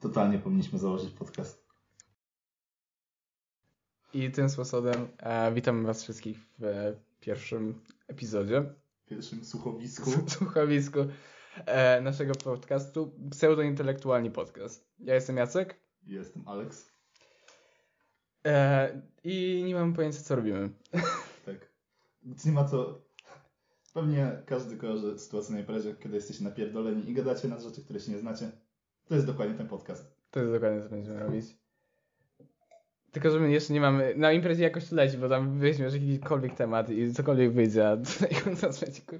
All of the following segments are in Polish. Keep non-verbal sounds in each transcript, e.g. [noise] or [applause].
Totalnie powinniśmy założyć podcast. I tym sposobem e, witam Was wszystkich w e, pierwszym epizodzie. Pierwszym słuchowisku. [laughs] Słuchowisku e, naszego podcastu Pseudointelektualni Podcast. Ja jestem Jacek. Jestem Alex. E, I nie mam pojęcia, co robimy. [laughs] Tak. Nic nie ma co. Pewnie każdy kojarzy sytuację na imprezie, kiedy jesteście napierdoleni i gadacie na rzeczy, które się nie znacie. To jest dokładnie ten podcast. To jest dokładnie, co będziemy robić. Tylko, że my jeszcze nie mamy. Na imprezie jakoś leci, bo tam weźmiesz jakikolwiek temat i cokolwiek wyjdzie, a tutaj nas będzie kur...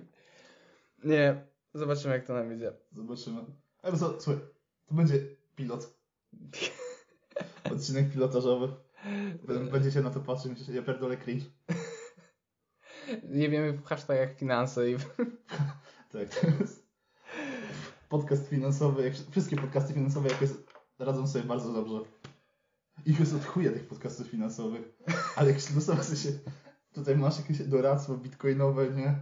Nie, zobaczymy, jak to nam idzie. Zobaczymy. Ale co, słuchaj, to będzie pilot. [laughs] Odcinek pilotażowy. Będziecie na to patrzeć, myślicie, ja pierdolę cringe. Nie wiemy w hashtagach finanse i... [laughs] Tak, to jest podcast finansowy, wszystkie podcasty finansowe radzą sobie bardzo dobrze. Ich jest od chuja tych podcastów finansowych, ale jak się dostawa się, tutaj masz jakieś doradztwo bitcoinowe, nie?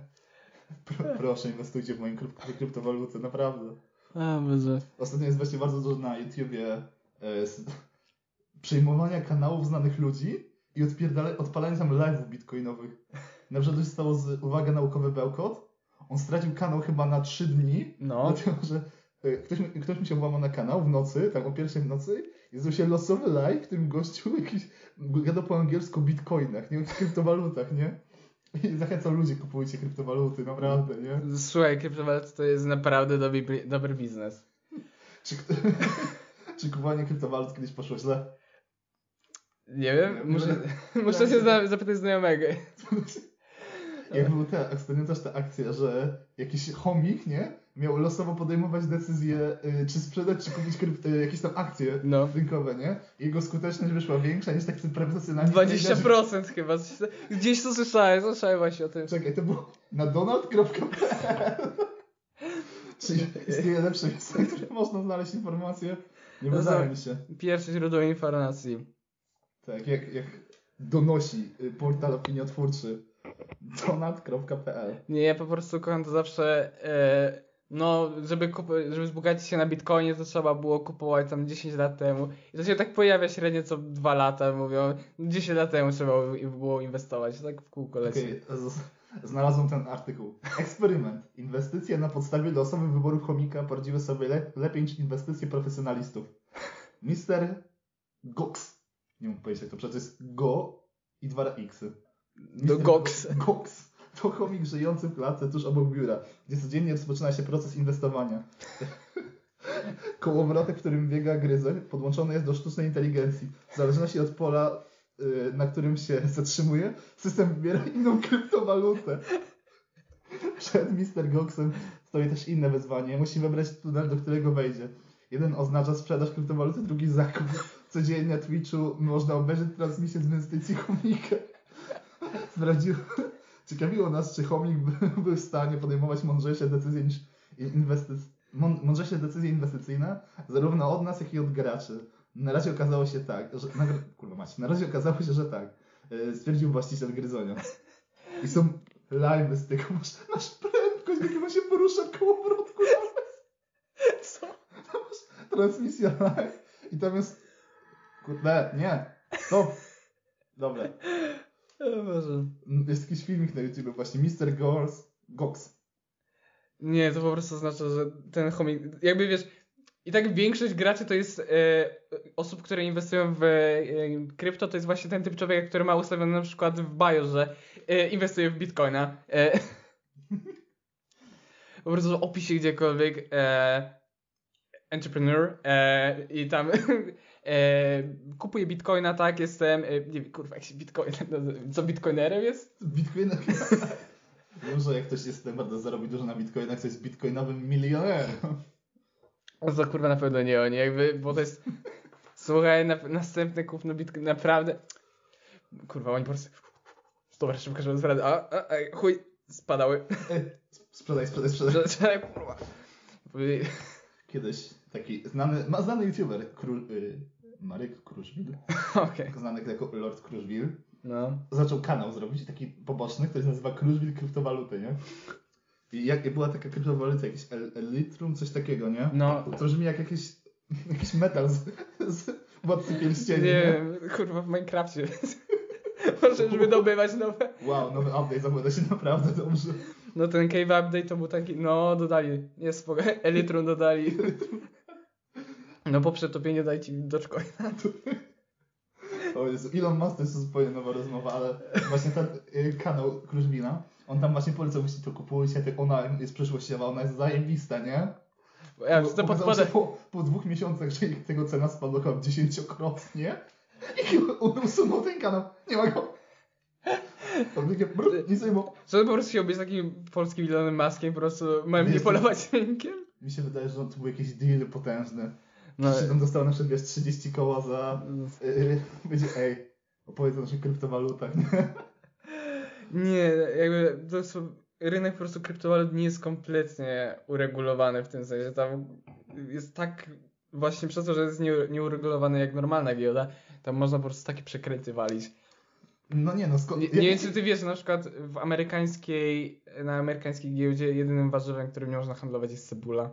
Pro, proszę, inwestujcie w moją kryp kryptowalutę, naprawdę. A, Boże. Ostatnio jest właśnie bardzo dużo na YouTubie e, s- przejmowania kanałów znanych ludzi i odpierdala- odpalania tam live'ów bitcoinowych. Na przykład dostało z uwaga naukowy bełkot. On stracił kanał chyba na 3 dni, No. dlatego że e, ktoś, mi- ktoś mi się włamał na kanał w nocy, tam o pierwszej w nocy i zrobił się losowy live, w którym gościu jakiś gadał po angielsku o bitcoinach, nie o kryptowalutach, nie? I zachęcał ludzi, kupujcie kryptowaluty, naprawdę, nie? Słuchaj, kryptowaluty to jest naprawdę dobry, dobry biznes. Czy, [laughs] czy kupowanie kryptowalut kiedyś poszło źle? Nie wiem, muszę, muszę się zapytać znajomego. [laughs] Jak był ta, pamiętasz tę akcję, że jakiś chomik, nie? Miał losowo podejmować decyzję, y, czy sprzedać, czy kupić krypt, y, jakieś tam akcje No. rynkowe, nie? Jego skuteczność wyszła większa niż tak profesjonalnie. 20% chyba. Gdzieś to słyszałem, słyszałem właśnie o tym. Czekaj, to było na donald.pl Czyli istnieje lepsze miejsce, w którym można znaleźć informacje? Nie No wydaje mi się. Pierwsze źródło informacji. Tak, jak, jak donosi y, portal opiniotwórczy donald.pl Nie, ja po prostu kocham to zawsze. E, no, żeby, kup- żeby wzbogacić się na bitcoinie, to trzeba było kupować tam 10 lat temu. I to się tak pojawia średnio co 2 lata, mówią. 10 lat temu trzeba było inwestować. Tak w kółko leci. Z- Znalazłem ten artykuł. Eksperyment. Inwestycje na podstawie losowych wyborów chomika poradziły sobie le lepiej niż inwestycje profesjonalistów. Mister Gox. Nie mam pojęcia, jak to przecież jest Go i dwa X. Do [laughs] Gox. Gox. To chomik żyjący w klatce tuż obok biura, gdzie codziennie rozpoczyna się proces inwestowania. [laughs] Kołowrotek, w którym biega gryzoń, podłączony jest do sztucznej inteligencji. W zależności od pola, y, na którym się [laughs] zatrzymuje, system wybiera inną kryptowalutę. Przed Mr. Goxem stoi też inne wyzwanie. Musi wybrać tunel, do którego wejdzie. Jeden oznacza sprzedaż kryptowaluty, drugi zakup. Codziennie na Twitchu można obejrzeć transmisję z inwestycji chomika. Sprawdził, ciekawiło nas, czy chomik by- był w stanie podejmować mądrzejsze decyzje niż inwestyc... mą- mądrzejsze decyzje inwestycyjne, zarówno od nas, jak i od graczy. Na razie okazało się tak, że... Na, kurwa macie, na razie okazało się, że tak. Yy, Stwierdził właściciel gryzonia. I są live z tego, masz, masz prędkość, w jakiej on się porusza w kołowrotku. Co? Tam masz transmisja live i tam jest... Kurde, nie, stop. Dobra. Jest jakiś filmik na YouTube właśnie, Mr. Gox. Gox. Nie, to po prostu oznacza, że ten chomik. Jakby wiesz. I tak większość graczy to jest e, osób, które inwestują w e, krypto, to jest właśnie ten typ człowieka, który ma ustawione na przykład w bio, że e, inwestuje w bitcoina. E, [laughs] po prostu opisie gdziekolwiek e, entrepreneur e, i tam [laughs] kupuję bitcoina, tak, jestem, e, nie wiem, kurwa, jak się bitcoin, co bitcoinerem jest? Bitcoin. Wiem, [laughs] że jak ktoś jest naprawdę zarobi dużo na bitcoinach, to jest bitcoinowym milionerem. O to kurwa na pewno nie oni, jakby, bo to jest. Słuchaj, na, następny kupno bitcoin, naprawdę. Kurwa, oni po prostu. Dobra, szybko, żeby zwracać. A, a, a, chuj, spadały. Ej, Sprzedaj, sprzedaj, sprzedaj. [laughs] Sprzedaj, kurwa. Kiedyś taki znany, ma znany youtuber, Król, y, Marek Kruszwil, [laughs] Okej. znany jako Lord Kruszwil, No. zaczął kanał zrobić, taki poboczny, który się nazywa Kruszwil Kryptowaluty, nie? I jak była taka kryptowaluta, jakiś El- Elytrum, coś takiego, nie? No. To brzmi jak jakieś [laughs] Jakiś metal z, z Władcy Pierścieni, Nie nie? kurwa w Minecrafcie. [laughs] Możesz wydobywać nowe. Wow, nowy update zapowiada się naprawdę dobrze. No ten cave update to był taki, no dodali, jest spoko, Elytrum dodali. No po przetopieniu dajcie mi Dogecoina. O Jezu, Elon Musk to jest zupełnie nowa rozmowa, ale właśnie ten y, kanał Kruszwina, on tam właśnie polecał, jeśli to kupujcie, tak ona jest przyszłościowa, ona jest zajebista, nie? Ja Bo- to się Po, po dwóch miesiącach, że ich tego cena spadła chyba dziesięciokrotnie i on usunął ten kanał. Nie ma go. On takie, brr, nie ma. Co po prostu chciał być takim polskim Elonem Maskiem, po prostu mam nie polować rynkiem? Mi się wydaje, że to był jakiś deal potężny. No, Że on dostał na przykład wiesz, 30 koła za... Yy, będzie, ej, opowiedz o naszych kryptowalutach, nie? nie, jakby to są, rynek po prostu kryptowalut nie jest kompletnie uregulowany w tym sensie, tam jest tak właśnie przez to, że jest nie, nieuregulowany jak normalna giełda, tam można po prostu takie przekręty walić. No nie no, skąd... Nie, nie wiem, czy ty wiesz, na przykład w amerykańskiej, na amerykańskiej giełdzie jedynym warzywem, którym nie można handlować jest cebula.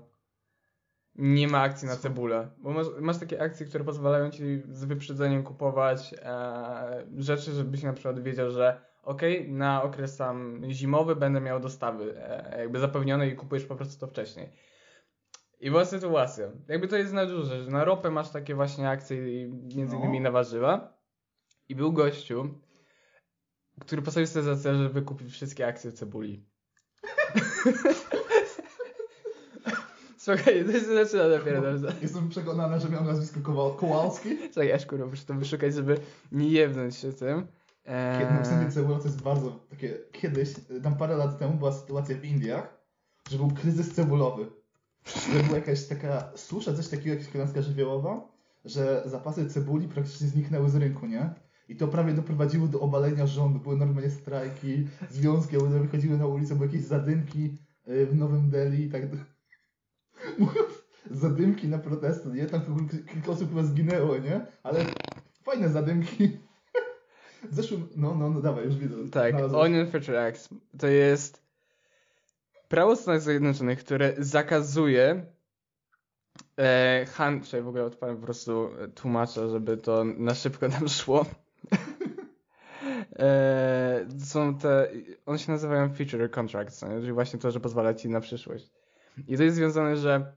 Nie ma akcji na cebulę, bo masz, masz takie akcje, które pozwalają ci z wyprzedzeniem kupować e, rzeczy, żebyś na przykład wiedział, że okej, na okres tam zimowy będę miał dostawy e, jakby zapewnione i kupujesz po prostu to wcześniej. I była sytuacja. Jakby to jest na duże, że na ropę masz takie właśnie akcje i między No. innymi na warzywa. I był gościu, który postawił sobie za cel, żeby kupić wszystkie akcje cebuli. [laughs] Słuchaj, to się zaczyna dopiero dobrze. Jestem przekonany, że miał nazwisko Kowa- Kowalski. Czekaj, aż kurwa, muszę to wyszukać, żeby nie jebnąć się tym. Kiedy napisane Eee, cebula to jest bardzo takie... Kiedyś, tam parę lat temu była sytuacja w Indiach, że był kryzys cebulowy. Że była jakaś taka susza, coś takiego, jakaś klęska żywiołowa, że zapasy cebuli praktycznie zniknęły z rynku, nie? I to prawie doprowadziło do obalenia rządu. Były normalnie strajki, związki, ludzie wychodziły na ulicę, były jakieś zadymki y, w Nowym Delhi i tak dalej. Zadymki na protesty, nie? Tam kilk- kilka osób chyba zginęło, nie? Ale fajne zadymki. W zeszłym... No, no, no, dawaj, już widzę. Tak. Onion Future Acts to jest prawo Stanów Zjednoczonych, które zakazuje e, hand... Czekaj, w ogóle odpalę po prostu tłumaczę, żeby to na szybko nam szło. e, są te... One się nazywają Future Contracts, czyli właśnie to, że pozwala ci na przyszłość. I to jest związane, że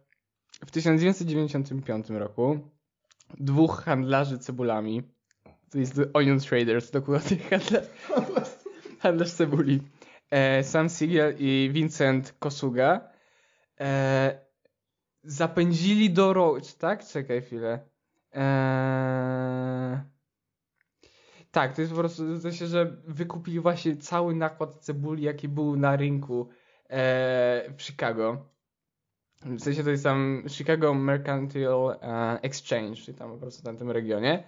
w 1995 roku dwóch handlarzy cebulami to jest Onion Traders, dokładnie [laughs] handlarz, handlarz cebuli. E, Sam Siegel i Vincent Kosuga e, zapędzili do rogu, tak? Czekaj chwilę. E, tak, to jest po prostu w sensie, że wykupili właśnie cały nakład cebuli, jaki był na rynku w Chicago. W sensie to jest tam Chicago Mercantile e, Exchange, czyli tam po prostu na tym regionie.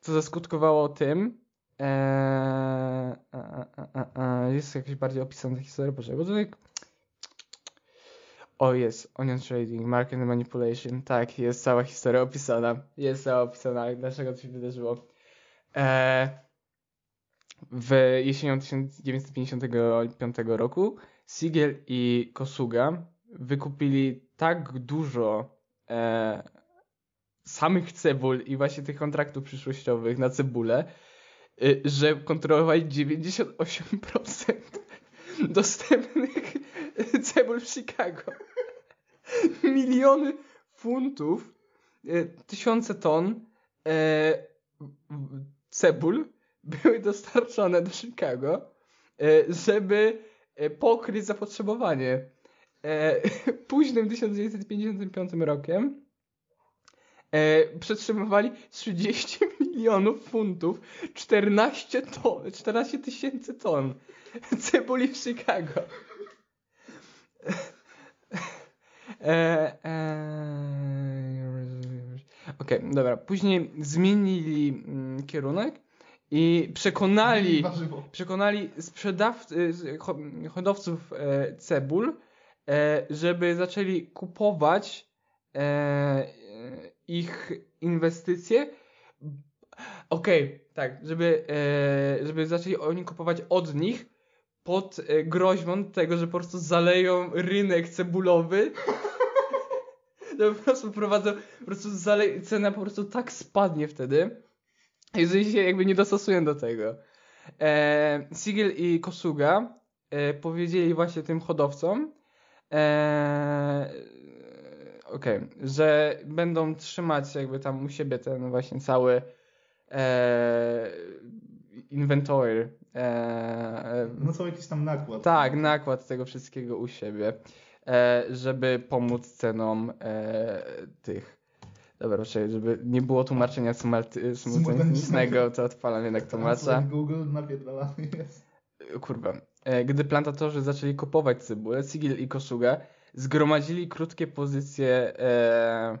Co zaskutkowało tym, e, e, e, e, e, jest jakaś bardziej opisana historia, bo tutaj o jest, onion trading, market manipulation, tak, jest cała historia opisana, jest cała opisana, dlaczego to się wydarzyło. E, w jesienią 1955 roku Siegel i Kosuga wykupili tak dużo e, samych cebul i właśnie tych kontraktów przyszłościowych na cebulę, y, że kontrolowali [laughs] 98% dostępnych cebul w Chicago. Miliony funtów, y, tysiące ton e, cebul były dostarczone do Chicago, e, żeby e, pokryć zapotrzebowanie. E, [laughs] Późnym 1955 rokiem e, przetrzymywali 30 [laughs] milionów funtów, 14 ton, 14 tysięcy ton cebuli w Chicago. E, e, Okej, dobra. Później zmienili mm, kierunek i przekonali przekonali sprzedawcy, ho- hodowców cebul, żeby zaczęli kupować e, e, ich inwestycje. Okej, tak, żeby, e, żeby zaczęli oni kupować od nich pod e, groźbą tego, że po prostu zaleją rynek cebulowy [laughs] to po prostu prowadzą, po prostu zale- cena po prostu tak spadnie wtedy, jeżeli się jakby nie dostosują do tego. E, i Kosuga e, powiedzieli właśnie tym hodowcom, e, okej, że będą trzymać jakby tam u siebie ten właśnie cały e, inventory. E, e, No co jakiś tam nakład. tak, nakład tego wszystkiego u siebie, e, żeby pomóc cenom tych. Dobra, proszę, żeby nie było tłumaczenia symultanicznego, to odpalam jednak tłumacza. Google napierdalany jest. Kurwa. E, Gdy plantatorzy zaczęli kupować cebulę, Sigil i Kosuga zgromadzili krótkie pozycje, e,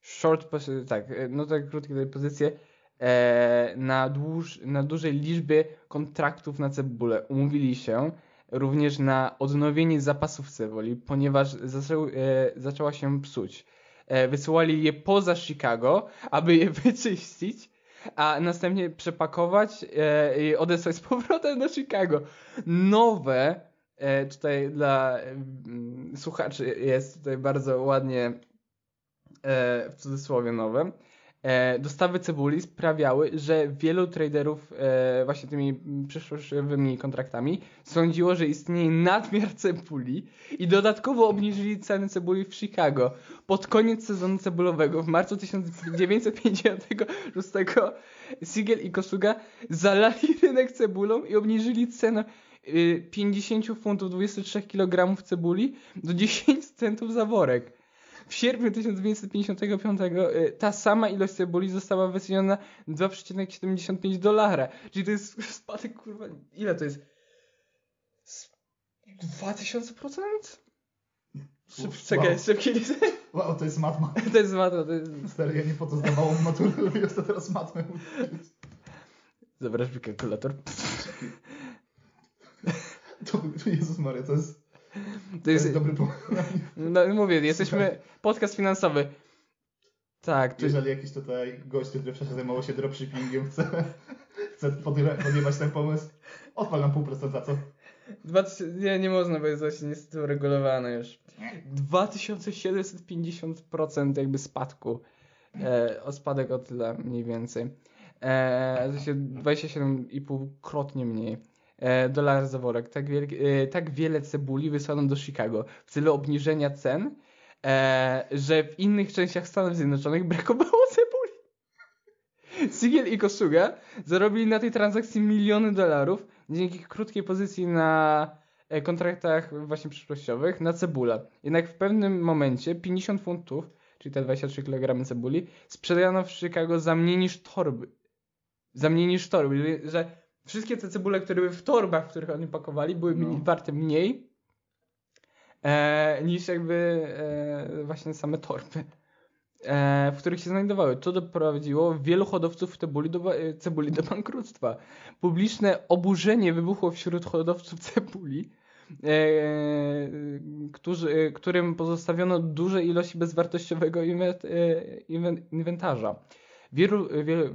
short, tak, e, no tak, krótkie pozycje e, na, dłuż, na dużej liczbie kontraktów na cebulę. Umówili się również na odnowienie zapasów cebuli, ponieważ e, zaczęła się psuć. E, wysyłali je poza Chicago, aby je [laughs] wyczyścić, a następnie przepakować e, i odesłać z powrotem do Chicago. Nowe, e, tutaj dla mm, słuchaczy jest tutaj bardzo ładnie e, w cudzysłowie nowe, dostawy cebuli sprawiały, że wielu traderów e, właśnie tymi przyszłościowymi kontraktami sądziło, że istnieje nadmiar cebuli i dodatkowo obniżyli ceny cebuli w Chicago. Pod koniec sezonu cebulowego w marcu 1956 Siegel i Kosuga zalali rynek cebulą i obniżyli cenę y, 50 funtów 23 kg cebuli do 10 centów za worek. W sierpniu 1955 y, ta sama ilość cebuli została wyceniona na 2,75 dolara. Czyli to jest spadek, kurwa, ile to jest? Z 2000%? Szyb, Wow. czekaj, szybki Wow, to jest matma. [laughs] To jest matma, to jest... Stary, ja nie po to zdawałem maturę, robię to teraz matmę. Zabrasz mi kalkulator. To, Jezus Maria, to jest, To to jest jest... dobry pomysł. No, mówię, jesteśmy... Podcast finansowy. Tak, to Jeżeli jakiś tutaj gość, który wcześniej zajmował się dropshippingiem, chce, chce podjebać ten pomysł, odpal nam pół procenta, co? 2000, nie, nie można, bo jest właśnie niestety uregulowane już. 2750% jakby spadku. E, o spadek o tyle mniej więcej. E, to się 27,5 krotnie mniej. E, dolar za worek. Tak, e, tak wiele cebuli wysłano do Chicago w celu obniżenia cen, e, że w innych częściach Stanów Zjednoczonych brakowało [laughs] cebuli. Siegel i Kosuga zarobili na tej transakcji miliony dolarów dzięki krótkiej pozycji na kontraktach właśnie przyszłościowych na cebulę. Jednak w pewnym momencie 50 funtów, czyli te 23 kg cebuli, sprzedano w Chicago za mniej niż torby. Za mniej niż torby, że wszystkie te cebule, które były w torbach, w których oni pakowali, były No. mniej- warte mniej e, niż jakby e, właśnie same torby e, w których się znajdowały. To doprowadziło wielu hodowców cebuli do, e, cebuli do bankructwa. Publiczne oburzenie wybuchło wśród hodowców cebuli, e, którzy, e, którym pozostawiono duże ilości bezwartościowego inwent, inwen- inwentarza. Wielu, wielu,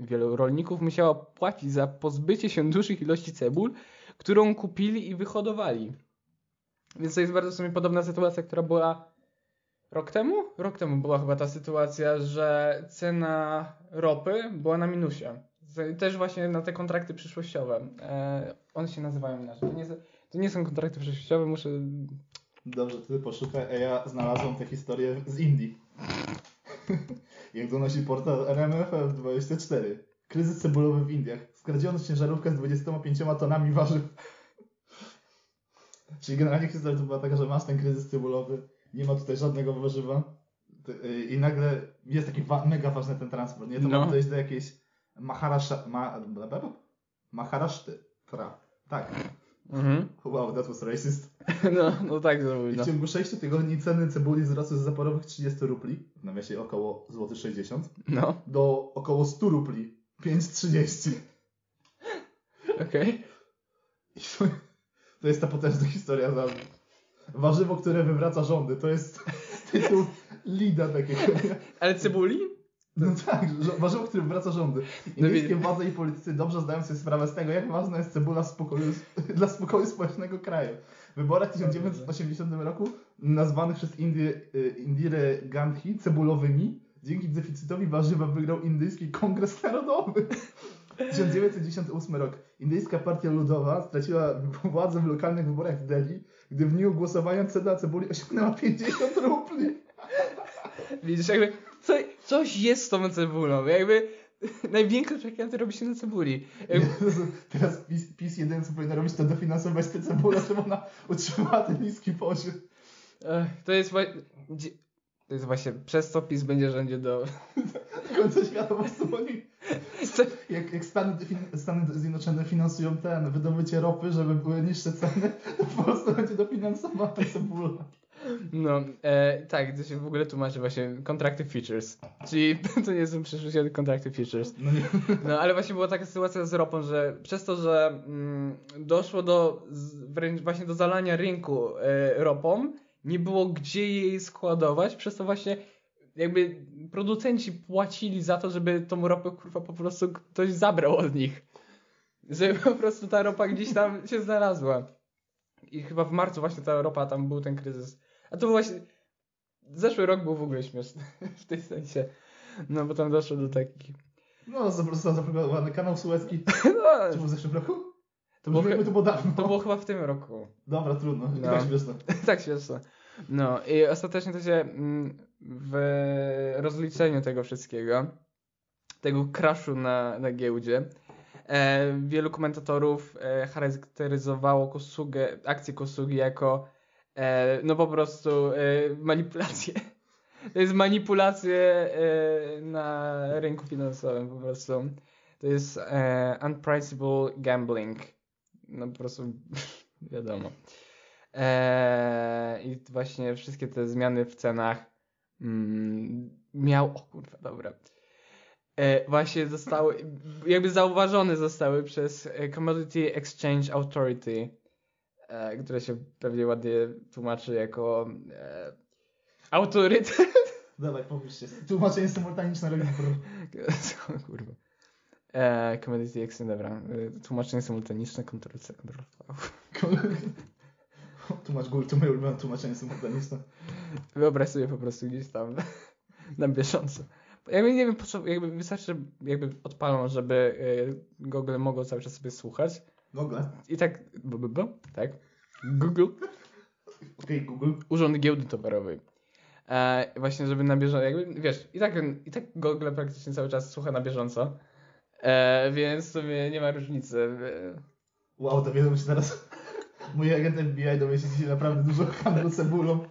wielu rolników musiało płacić za pozbycie się dużych ilości cebul, którą kupili i wyhodowali. Więc to jest bardzo w sumie podobna sytuacja, która była rok temu? Rok temu była chyba ta sytuacja, że cena ropy była na minusie. Też właśnie na te kontrakty przyszłościowe. E, one się nazywają inaczej. To nie, są- to nie są kontrakty przyszłościowe, muszę... Dobrze, ty poszukaj, a ja znalazłem tę historię z Indii. [laughs] Jak donosi portal RMFF24. Kryzys cebulowy w Indiach. Skradziono ciężarówkę z 25 tonami warzyw. Czyli generalnie historia to była taka, że masz ten kryzys cebulowy, nie ma tutaj żadnego warzywa i nagle jest taki wa- mega ważny ten transport, nie? To No. ma dojść do jakiejś Maharasha... Ma, bla, bla, bla? Maharashty. Tra. Tak. Mhm. Wow, that was racist. [laughs] No, no tak I zrobili. w No. ciągu 6 tygodni ceny cebuli wzrosły z zaporowych 30 rubli, w nawiasie około złoty 60, no, do około 100 rubli, 5,30. okej. I to, to jest ta potężna historia za warzywo, które wywraca rządy. To jest [laughs] tytuł lida takiego. Ale cebuli? No tak, że- warzywo, które wywraca rządy. No Indyjskie widzę. władze i politycy dobrze zdają sobie sprawę z tego, jak ważna jest cebula spokoju, [laughs] dla spokoju społecznego kraju. wyborach w 1980 roku nazwanych przez Indię, y, Indirę Gandhi cebulowymi, dzięki deficytowi warzywa wygrał Indyjski Kongres Narodowy. [laughs] 1998 rok. Indyjska Partia Ludowa straciła władzę w lokalnych wyborach w Delhi, gdy w dniu głosowania cena cebuli osiągnęła 50 rubli. Widzisz, jakby co, coś jest z tą cebulą, jakby [laughs] największe przekręty robi się na cebuli. Jakby, [laughs] Teraz PiS, PiS jedyne co powinno robić to dofinansować tę cebulę, [laughs] żeby ona utrzymała ten niski poziom. To jest właśnie... To jest właśnie przez co PiS będzie rządził do... końca świata po prostu oni, jak, jak Stany, Stany Zjednoczone finansują ten, wydobycie ropy, żeby były niższe ceny, to po prostu będzie dofinansowana cebula. No, e, tak, to się w ogóle tłumaczy właśnie contractive features. Czyli [laughs] to nie są przyszłość, ale contractive features. No. No, ale właśnie była taka sytuacja z ropą, że przez to, że mm, doszło do wręcz właśnie do zalania rynku e, ropą, nie było gdzie jej składować, przez to właśnie jakby producenci płacili za to, żeby tą ropę kurwa po prostu ktoś zabrał od nich. Żeby po prostu ta ropa gdzieś tam się znalazła. I chyba w marcu właśnie ta ropa, tam był ten kryzys. A to właśnie... Zeszły rok był w ogóle śmieszny [laughs] w tej sensie. No bo tam doszło do takich... No, został zablokowany kanał Suezki. [laughs] No, Czy był w zeszłym roku? to, było, to było dawno. to było chyba w tym roku. Dobra, trudno. No. Tak śmieszne. [laughs] tak śmieszne. No i ostatecznie to się mm, w rozliczeniu tego wszystkiego, tego crashu na, na giełdzie, e, wielu komentatorów e, charakteryzowało Kosugę, akcję Kosugi jako no po prostu e, manipulację. To jest manipulacje e, na rynku finansowym po prostu. To jest e, unpriceable gambling. No po prostu [laughs] wiadomo. Eee, I właśnie wszystkie te zmiany w cenach mm, miał. O kurwa, dobra. E, właśnie zostały, jakby zauważone zostały przez e, Commodity Exchange Authority, e, które się pewnie ładnie tłumaczy jako e, autorytet. [laughs] Dawaj, popisz się. Tłumaczenie symultaniczne robi [laughs] O kurwa. E, Commodity Exchange, dobra. E, Tłumaczenie symultaniczne, Ctrl C, Ctrl V. [laughs] Tłumacz góry, to moje ulubione tłumaczenie symultaniczne. Wyobraź sobie po prostu gdzieś tam na bieżąco. Jakby nie wiem, po co, jakby wystarczy, jakby odpalą, żeby y, Google mogło cały czas sobie słuchać. Google. I tak, bo, tak, Google, Okej, Google. Urząd Giełdy Towarowej. E, właśnie, żeby na bieżąco, jakby, wiesz, i tak, i tak Google praktycznie cały czas słucha na bieżąco. E, więc w sumie nie ma różnicy. Wow, dowiedzą się teraz. [laughs] Mój agent FBI dowie się dzisiaj naprawdę dużo handlu cebulą.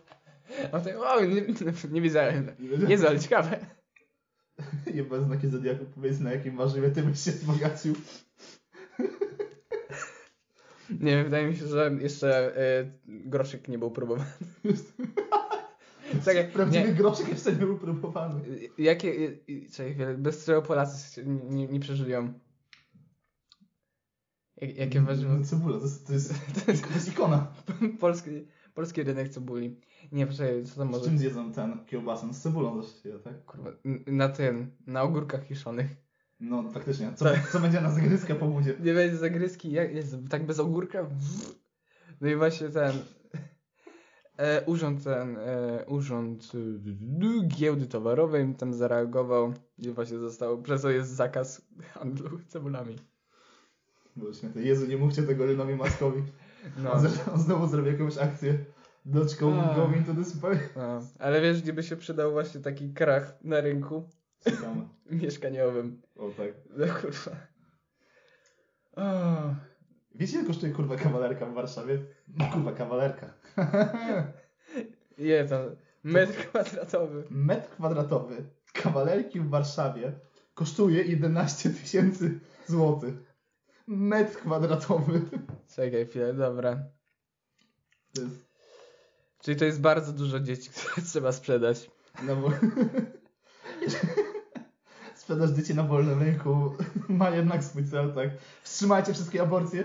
A tak, wow, nie, nie wiedziałem. Jezu, ale ciekawe. [laughs] Jeba znaki Zodiaku, powiedz na jakim warzywie ty byś się wzbogacił. Nie wiem, wydaje mi się, że jeszcze e, groszyk nie był próbowany. [laughs] Czekaj, Prawdziwy nie. groszek jeszcze nie był próbowany. Jakie, y, czekaj chwilę, bez czego Polacy nie, nie, przeżyją? Jak, jakie warzywo? No, cebula, to jest, [laughs] to, jest, to jest ikona. Polski, polski rynek cebuli. Nie, poczekaj, co tam Z może... czym zjedzą ten kiełbasę? Z cebulą też je, tak? Kurwa, na tym, na ogórkach kiszonych. No faktycznie. Co, Tak. co będzie na zagryzkę po budzie? Nie będzie zagryzki, jak jest, tak bez ogórka? No i właśnie ten... E, urząd ten, e, urząd y, giełdy towarowej tam zareagował i właśnie został, przez to jest zakaz handlu cebulami. Śmieszne. Jezu, nie mówcie tego Rynowi Maskowi. [laughs] No. On, z- on znowu zrobi jakąś akcję. Doczką going to. No, ale wiesz, gdzie by się przydał właśnie taki krach na rynku Czekamy. [laughs] mieszkaniowym. O tak. No kurwa. O, Wiecie ile kosztuje kurwa kawalerka w Warszawie? Kurwa kawalerka. [laughs] je tam, metr kwadratowy. Metr kwadratowy kawalerki w Warszawie kosztuje 11 tysięcy złotych. Metr kwadratowy. Czekaj chwilę, dobra. To jest... Czyli to jest bardzo dużo dzieci, które [laughs] trzeba sprzedać. No bo... Sprzedaż dzieci na wolnym rynku [laughs] ma jednak swój cel, tak? Wstrzymajcie wszystkie aborcje.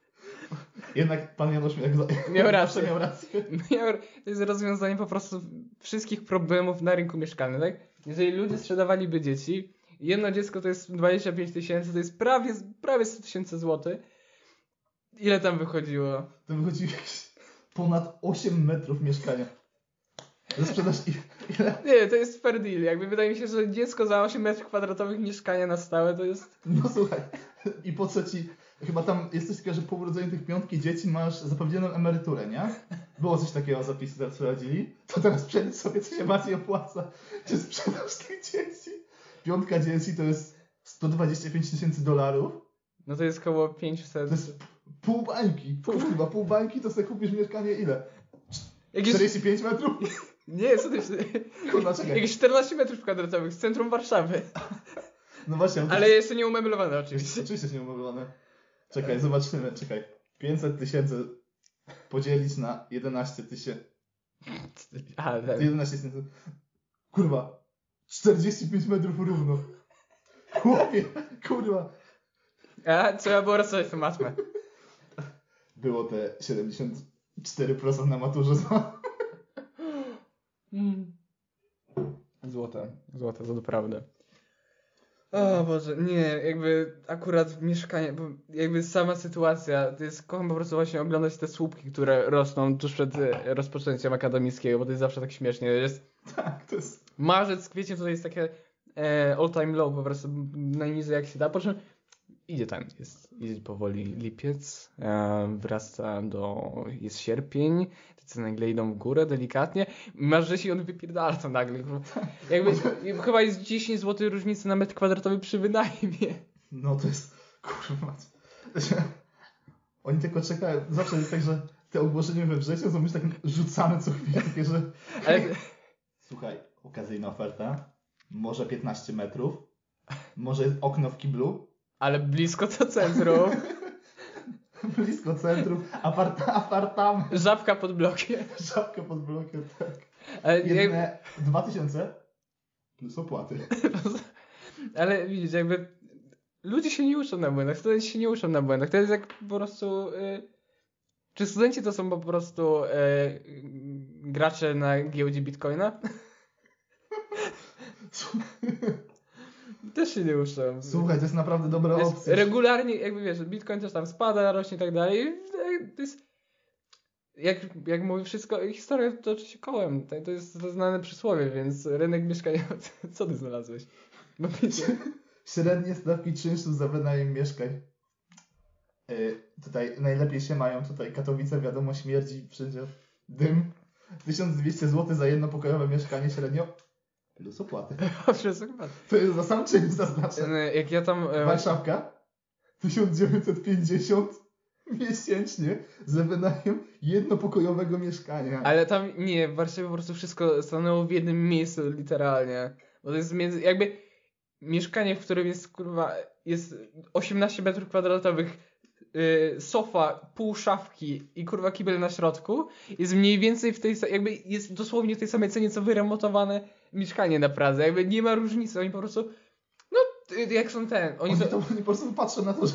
[laughs] Jednak pan Janusz miał, [laughs] Miał rację. Miał rację. Miał- To jest rozwiązanie po prostu wszystkich problemów na rynku mieszkalnym, tak? Jeżeli ludzie sprzedawaliby dzieci, jedno dziecko to jest 25 tysięcy, to jest prawie, prawie 100 tysięcy złotych. Ile tam wychodziło? To wychodzi jakieś ponad 8 metrów mieszkania. I- ile? Nie, to jest fair deal. Jakby wydaje mi się, że dziecko za 8 metrów kwadratowych mieszkania na stałe to jest... No słuchaj. I po co ci, chyba tam jest coś takiego, że po urodzeniu tych piątki dzieci masz zapewnioną emeryturę, nie? Było coś takiego, zapisy teraz wprowadzili. To teraz przejdź sobie, co się bardziej opłaca. Czy sprzedaż tych dzieci? Piątka dzieci to jest 125 tysięcy dolarów. No to jest około 500... To jest pół bańki. Pół- Kurwa, pół bańki to sobie kupisz mieszkanie ile? Jakieś... 45 metrów? Nie, co ty... [laughs] Kurwa, czekaj. Jakieś 14 metrów kwadratowych z centrum Warszawy. [laughs] No właśnie. ale to Ale jeszcze nie umeblowane oczywiście. [laughs] Oczywiście się nie umówione. Czekaj, zobaczymy, czekaj. 500 tysięcy podzielić na 11 tysięcy. A, tak. 11 tysięcy. Kurwa. 45 metrów równo. Chłopie, kurwa. A, trzeba było rozstrzać tę matmę. Było te 74% na maturze. Mm. Złote. Złote, to naprawdę. O Boże, nie, jakby akurat mieszkanie, bo jakby sama sytuacja, to jest, kocham po prostu właśnie oglądać te słupki, które rosną tuż przed e, rozpoczęciem akademickiego, bo to jest zawsze tak śmiesznie, jest [laughs] tak, to jest. marzec, kwiecień to jest takie e, all time low, po prostu najniżej jak się da, po czym idzie ten, jest, idzie powoli lipiec, e, wraca do, jest sierpień, ceny nagle idą w górę delikatnie, masz, że się on wypierdala to nagle, jakby, [laughs] chyba jest 10 zł różnicy na metr kwadratowy przy wynajmie. No to jest. Kurwa. Oni tylko czekają. Zawsze jest tak, że te ogłoszenia we wrześniu są już tak rzucane co chwilę, takie, że. Ale, Słuchaj, okazyjna oferta. Może 15 metrów. Może okno w kiblu. ale blisko to centrum, [laughs] [laughs] Blisko centrum. Apart apartament. żabka pod blokiem. [laughs] Żabka pod blokiem, tak. Ale, jak, Jedyne 2000 plus opłaty. [laughs] Ale widzisz, jakby ludzie się nie uczą na błędach, studenci się nie uczą na błędach. To jest jak po prostu. Y, czy studenci to są po prostu y, gracze na giełdzie Bitcoina? Też się nie uczą. Słuchaj, to jest naprawdę dobra jest opcja. regularnie, jakby wiesz, Bitcoin też tam spada, rośnie i tak dalej. To jest. Jak, jak mówi wszystko, historia toczy się kołem. To, jest to znane przysłowie, więc rynek mieszkaniowy. [laughs] Co ty znalazłeś? No. [laughs] Średnie stawki czynszu za wynajem mieszkań. Y, tutaj najlepiej się mają tutaj Katowice, wiadomo, śmierdzi wszędzie dym. 1200 zł za jednopokojowe mieszkanie średnio. Plus opłaty. [laughs] Chyba. To jest za sam czynsz zaznaczę. E, Jak ja tam. e, Warszawka 1950 miesięcznie za wynajem jednopokojowego mieszkania. Ale tam nie, w Warszawie po prostu wszystko stanęło w jednym miejscu, literalnie. Bo to jest między. Jakby mieszkanie, w którym jest kurwa. Jest 18 metrów kwadratowych, y, sofa, pół szafki i kurwa kibel na środku. Jest mniej więcej w tej. Jakby jest dosłownie w tej samej cenie, co wyremontowane mieszkanie na Pradze. Jakby nie ma różnicy. Oni po prostu. No, jak są ten. Oni Oni, to, oni po prostu patrzą na to, że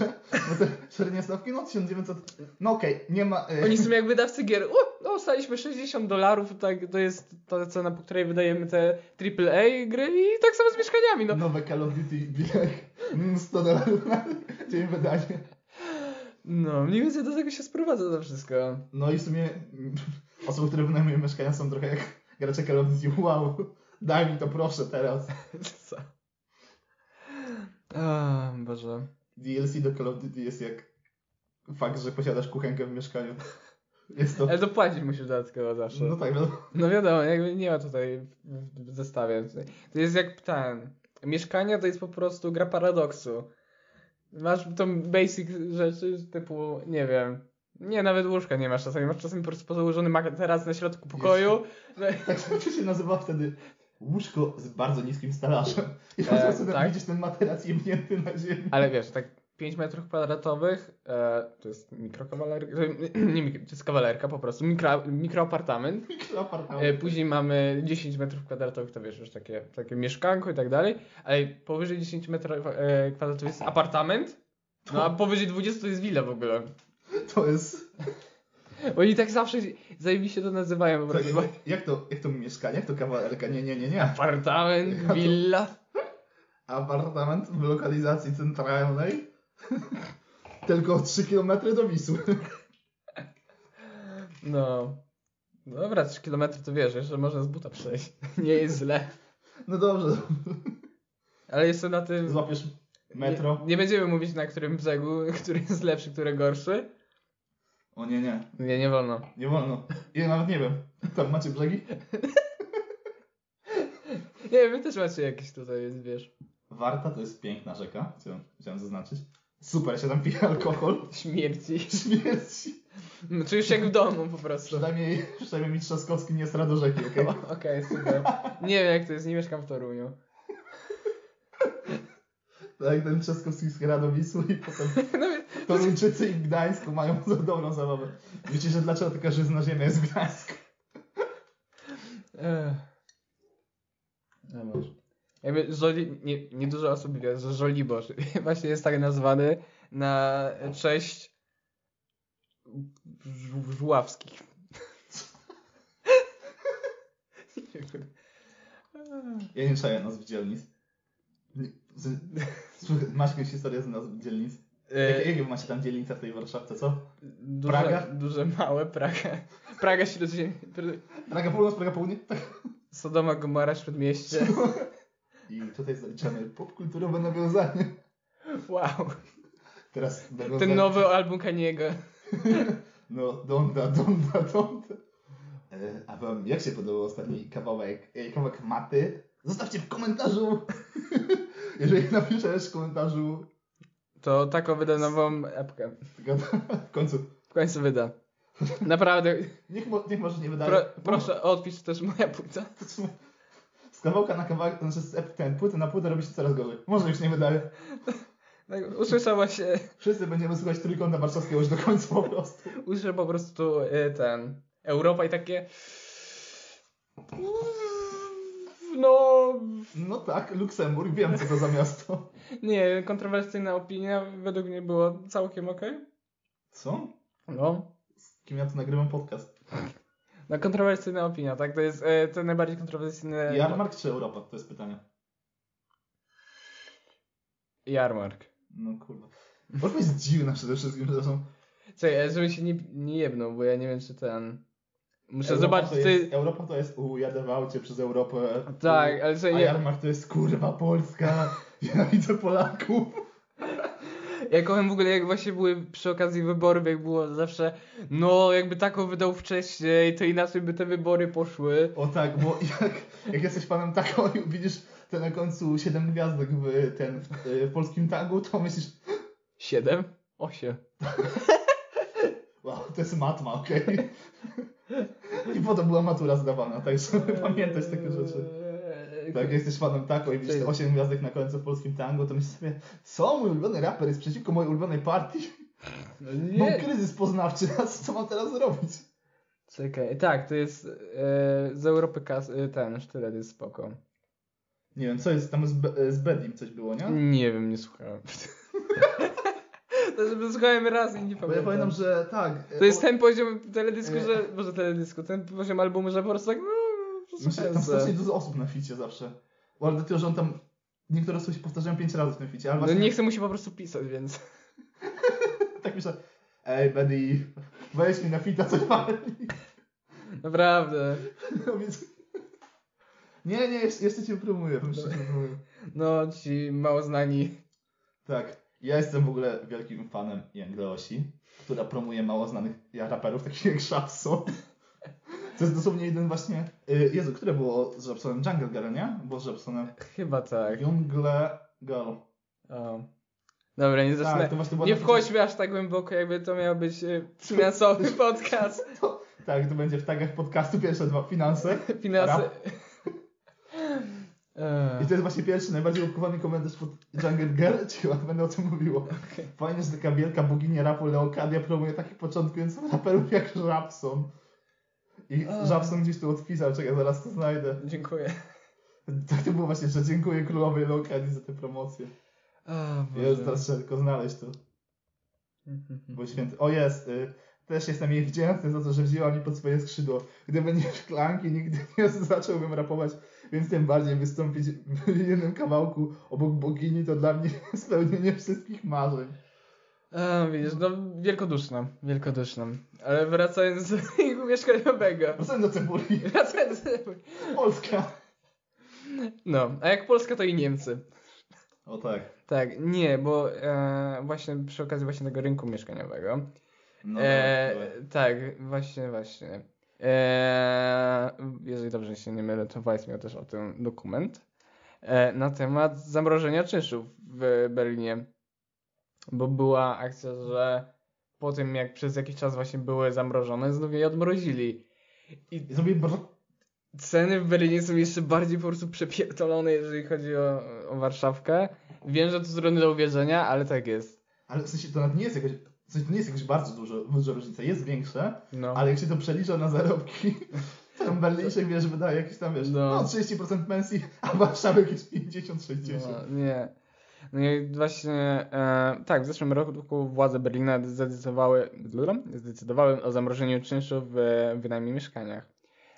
te średnie stawki, no 1900, no okej, nie ma... y, Oni są jak wydawcy gier. O, no, staliśmy 60 dolarów, tak, to jest ta cena, po której wydajemy te AAA gry i tak samo z mieszkaniami, no. Nowe Call of Duty bieg, mm, 100 dolarów na dzień wydanie. No, mniej więcej do tego się sprowadza to wszystko. No i w sumie osoby, które wynajmują mieszkania są trochę jak gracze Call of Duty, wow, daj mi to proszę teraz. [laughs] Co? A, Boże. DLC do Call of Duty jest jak fakt, że posiadasz kuchenkę w mieszkaniu. [laughs] Jest to... Ale dopłacić musisz dodatkowo zawsze. No tak, wiadomo. No wiadomo, jakby nie ma tutaj w zestawie. To jest jak ten. Mieszkania to jest po prostu gra paradoksu. Masz tą basic rzeczy typu, nie wiem. Nie, nawet łóżka nie masz czasami. Masz czasami po prostu założony materac na środku pokoju. że- [laughs] Tak się nazywa wtedy łóżko z bardzo niskim stelażem. [laughs] I po E, prostu tak. widzisz ten materac jemnięty na ziemi. Ale wiesz, tak 5 metrów kwadratowych e, to jest mikrokawalerka. Nie, [clears throat] mik- to jest kawalerka po prostu. Mikro, mikroapartament. Apartament. E, później mamy 10 metrów kwadratowych, to wiesz, już takie, takie mieszkanko i tak dalej. Ale powyżej 10 metrów e, kwadratowych jest apartament. No a powyżej 20 to jest willa w ogóle. To jest... Oni tak zawsze zajebiście to nazywają To, prostu. jak, to, jak to mieszkanie? Jak to kawalerka? Nie, nie, nie, nie. Apartament, willa. Apartament w lokalizacji centralnej. [laughs] Tylko 3 km do Wisły. [laughs] No. Dobra, 3 km to wiesz, jeszcze można z buta przejść. [laughs] Nie jest źle. No dobrze, Ale jeszcze na tym... złapiesz metro. Nie, nie będziemy mówić na którym brzegu, który jest lepszy, który gorszy. O nie, nie, Nie, nie wolno. nie wolno. Ja nawet nie wiem. Tam macie brzegi? [laughs] Nie, wy też macie jakieś tutaj, wiesz. Warta to jest piękna rzeka, chciałem, chciałem zaznaczyć. Super się tam pije alkohol. Śmierci. Śmierci. No, czujesz się jak w domu po prostu. Przynajmniej, przynajmniej mi Trzaskowski nie sra do rzeki, okej? Okej, super. Nie wiem jak to jest, nie mieszkam w Toruniu. Tak ten Trzaskowski z do Wisły i potem [laughs] No, Toruńczycy i Gdańsku mają za dobrą zabawę. Wiecie, że dlaczego taka żyzna ziemia jest w Gdańsku? No może. Jakby Żoli, nie, nie dużo osób wie, że Żoliborz [laughs] właśnie jest tak nazwany na cześć wiem. [laughs] Ja nie czaję nazw dzielnic. Masz jakąś historię z nazw dzielnic? Jakie, E, jakie macie tam dzielnice w tej Warszawce, co? duże, Praga? Duże, małe, Praga. Praga Śródziemie. Praga Północ, Praga Południe? Tak. Sodoma, Gomora, Śródmieście. I tutaj zaliczamy popkulturowe nawiązanie. Wow. Teraz nawiązanie. Ten nowy album Kaniego. [laughs] No, donda, donda, donda. E, A wam jak się podobał ostatni kawałek, e, kawałek maty? Zostawcie w komentarzu. [laughs] Jeżeli napiszesz w komentarzu, To taką wyda nową epkę. w końcu, W końcu wyda. Naprawdę. niech, mo- niech może nie wydaje. Pro, proszę odpisz też moja płyta. Z kawałka na kawałek, znaczy z ep- ten, płyty na płytę robi się coraz gorzej. Może już nie wydaje. Tak, usłyszała się. Wszyscy będziemy słuchać trójkąta warszawskiego już do końca po prostu. Usłyszę po prostu y, ten. Europa i takie. No. No tak, Luksemburg, wiem co to za miasto. [laughs] Nie, kontrowersyjna opinia według mnie było całkiem okej. Co? No. Z kim ja tu nagrywam podcast? No, kontrowersyjna opinia, tak? To jest e, to najbardziej kontrowersyjne. Jarmark czy Europa? To jest pytanie. Jarmark. No kurwa. Europa jest dziwna przede wszystkim, przepraszam. Czekaj, żeby się nie, nie jebnął, bo ja nie wiem, czy ten. Muszę Europa zobaczyć, to ty. jest, Europa to jest, u, jadę w aucie przez Europę. Tak, u, ale że A ja- Jarmark to jest, kurwa, Polska. [laughs] Ja widzę Polaków. Ja kocham w ogóle, jak właśnie były przy okazji wyborów, jak było zawsze, no jakby taką wydał wcześniej, to inaczej by te wybory poszły. O tak, bo [laughs] jak, jak jesteś fanem taką [laughs] i widzisz te na końcu 7 gwiazdek w, ten, w, w polskim tagu, to myślisz, Siedem? Osiem. wow, to jest matma, okej. I potem była matura zdawana, tak żeby pamiętać takie rzeczy. Eee, Tak, jak jesteś fanem taką i widzisz te 8 gwiazdek na końcu w polskim tango, to myślisz sobie, co, mój ulubiony raper jest przeciwko mojej ulubionej partii? [laughs] No Mam nie. kryzys poznawczy, a co mam teraz zrobić? Czekaj, tak, to jest e, z Europy kas, e, ten sztylet jest spoko. Nie wiem, co jest tam z, Be- z Bedim coś było, nie? Nie wiem, nie słuchałem. [laughs] słuchałem raz i nie Bo ja pamiętam. pamiętam, że tak. To jest ten poziom teledysku, E. że, może teledysku, ten poziom albumu, że po prostu tak, no, Myślę, tam strasznie dużo osób na ficie zawsze. Bo ale dlatego, że on tam niektóre osoby się powtarzają 5 razy w tym ficie, ale No właśnie nie chcę mu się po prostu pisać, więc... [laughs] tak myślę, ej Bedi, weź mi na fita coś pali. Naprawdę. [laughs] No więc... Nie, nie, jeszcze, jeszcze cię promuję, jeszcze cię promuję. No, ci mało znani. Tak, ja jestem w ogóle wielkim fanem Jangleosi, która promuje mało znanych raperów, takich jak Shapson. To jest dosłownie jeden właśnie... y, Jezu, które było z Rapsonem? Jungle Girl, nie? Było z Rapsonem. Chyba tak. Jungle Girl. O. Dobra, nie zacznę. Tak, to właśnie było nie na- wchodźmy aż tak głęboko, jakby to miał być finansowy [laughs] podcast. Tak, to będzie w tagach podcastu pierwsze dwa finanse. [laughs] Finanse. Rap. Eee. I to jest właśnie pierwszy, najbardziej łapkowany komentarz pod Jungle Girl, [laughs] ci chyba będę o tym mówiło. Fajnie, że taka wielka bogini rapu Leokadia promuje takich początkujących raperów jak Rapson. I A. Rapson gdzieś tu odpisał, czekaj, zaraz to znajdę. Dziękuję. Tak to było właśnie, że dziękuję królowej Leokadii za tę promocję. O, Ja już teraz tylko znaleźć to, bo święty... O jest, y, też jestem jej wdzięczny za to, że wzięła mnie pod swoje skrzydło. Gdyby nie szklanki, nigdy nie [laughs] zacząłbym rapować, więc tym bardziej wystąpić w [laughs] jednym kawałku obok bogini to dla mnie [laughs] spełnienie wszystkich marzeń. A, widzisz, no wielkoduszna, wielkoduszna. Ale wracając do [laughs] mieszkaniowego. Wracając do cebuli. Wracając do- Polska. No, a jak Polska, to i Niemcy. O tak. Tak, nie, bo e, właśnie przy okazji właśnie tego rynku mieszkaniowego. No, e, tak, właśnie, właśnie. E, jeżeli dobrze się nie mylę, to Weiss miał też o tym dokument e, na temat zamrożenia czynszów w Berlinie. Bo była akcja, że po tym jak przez jakiś czas właśnie były zamrożone, znów je odmrozili. I zrobię ceny w Berlinie są jeszcze bardziej po prostu przepierdolone, jeżeli chodzi o, o Warszawkę. Wiem, że to trudne do uwierzenia, ale tak jest. Ale w sensie to nawet nie jest jakoś... W sensie to nie jest jakoś bardzo dużo, duża różnica. Jest większe, No. ale jak się to przelicza na zarobki, [laughs] to tam Berlińczyk, wiesz, wydaje jakieś tam, wiesz, No. no, 30% pensji, a Warszawy jakieś 50-60. No, nie. No i właśnie, e, tak, w zeszłym roku władze Berlina zdecydowały, zdecydowały o zamrożeniu czynszu w wynajmie mieszkaniach.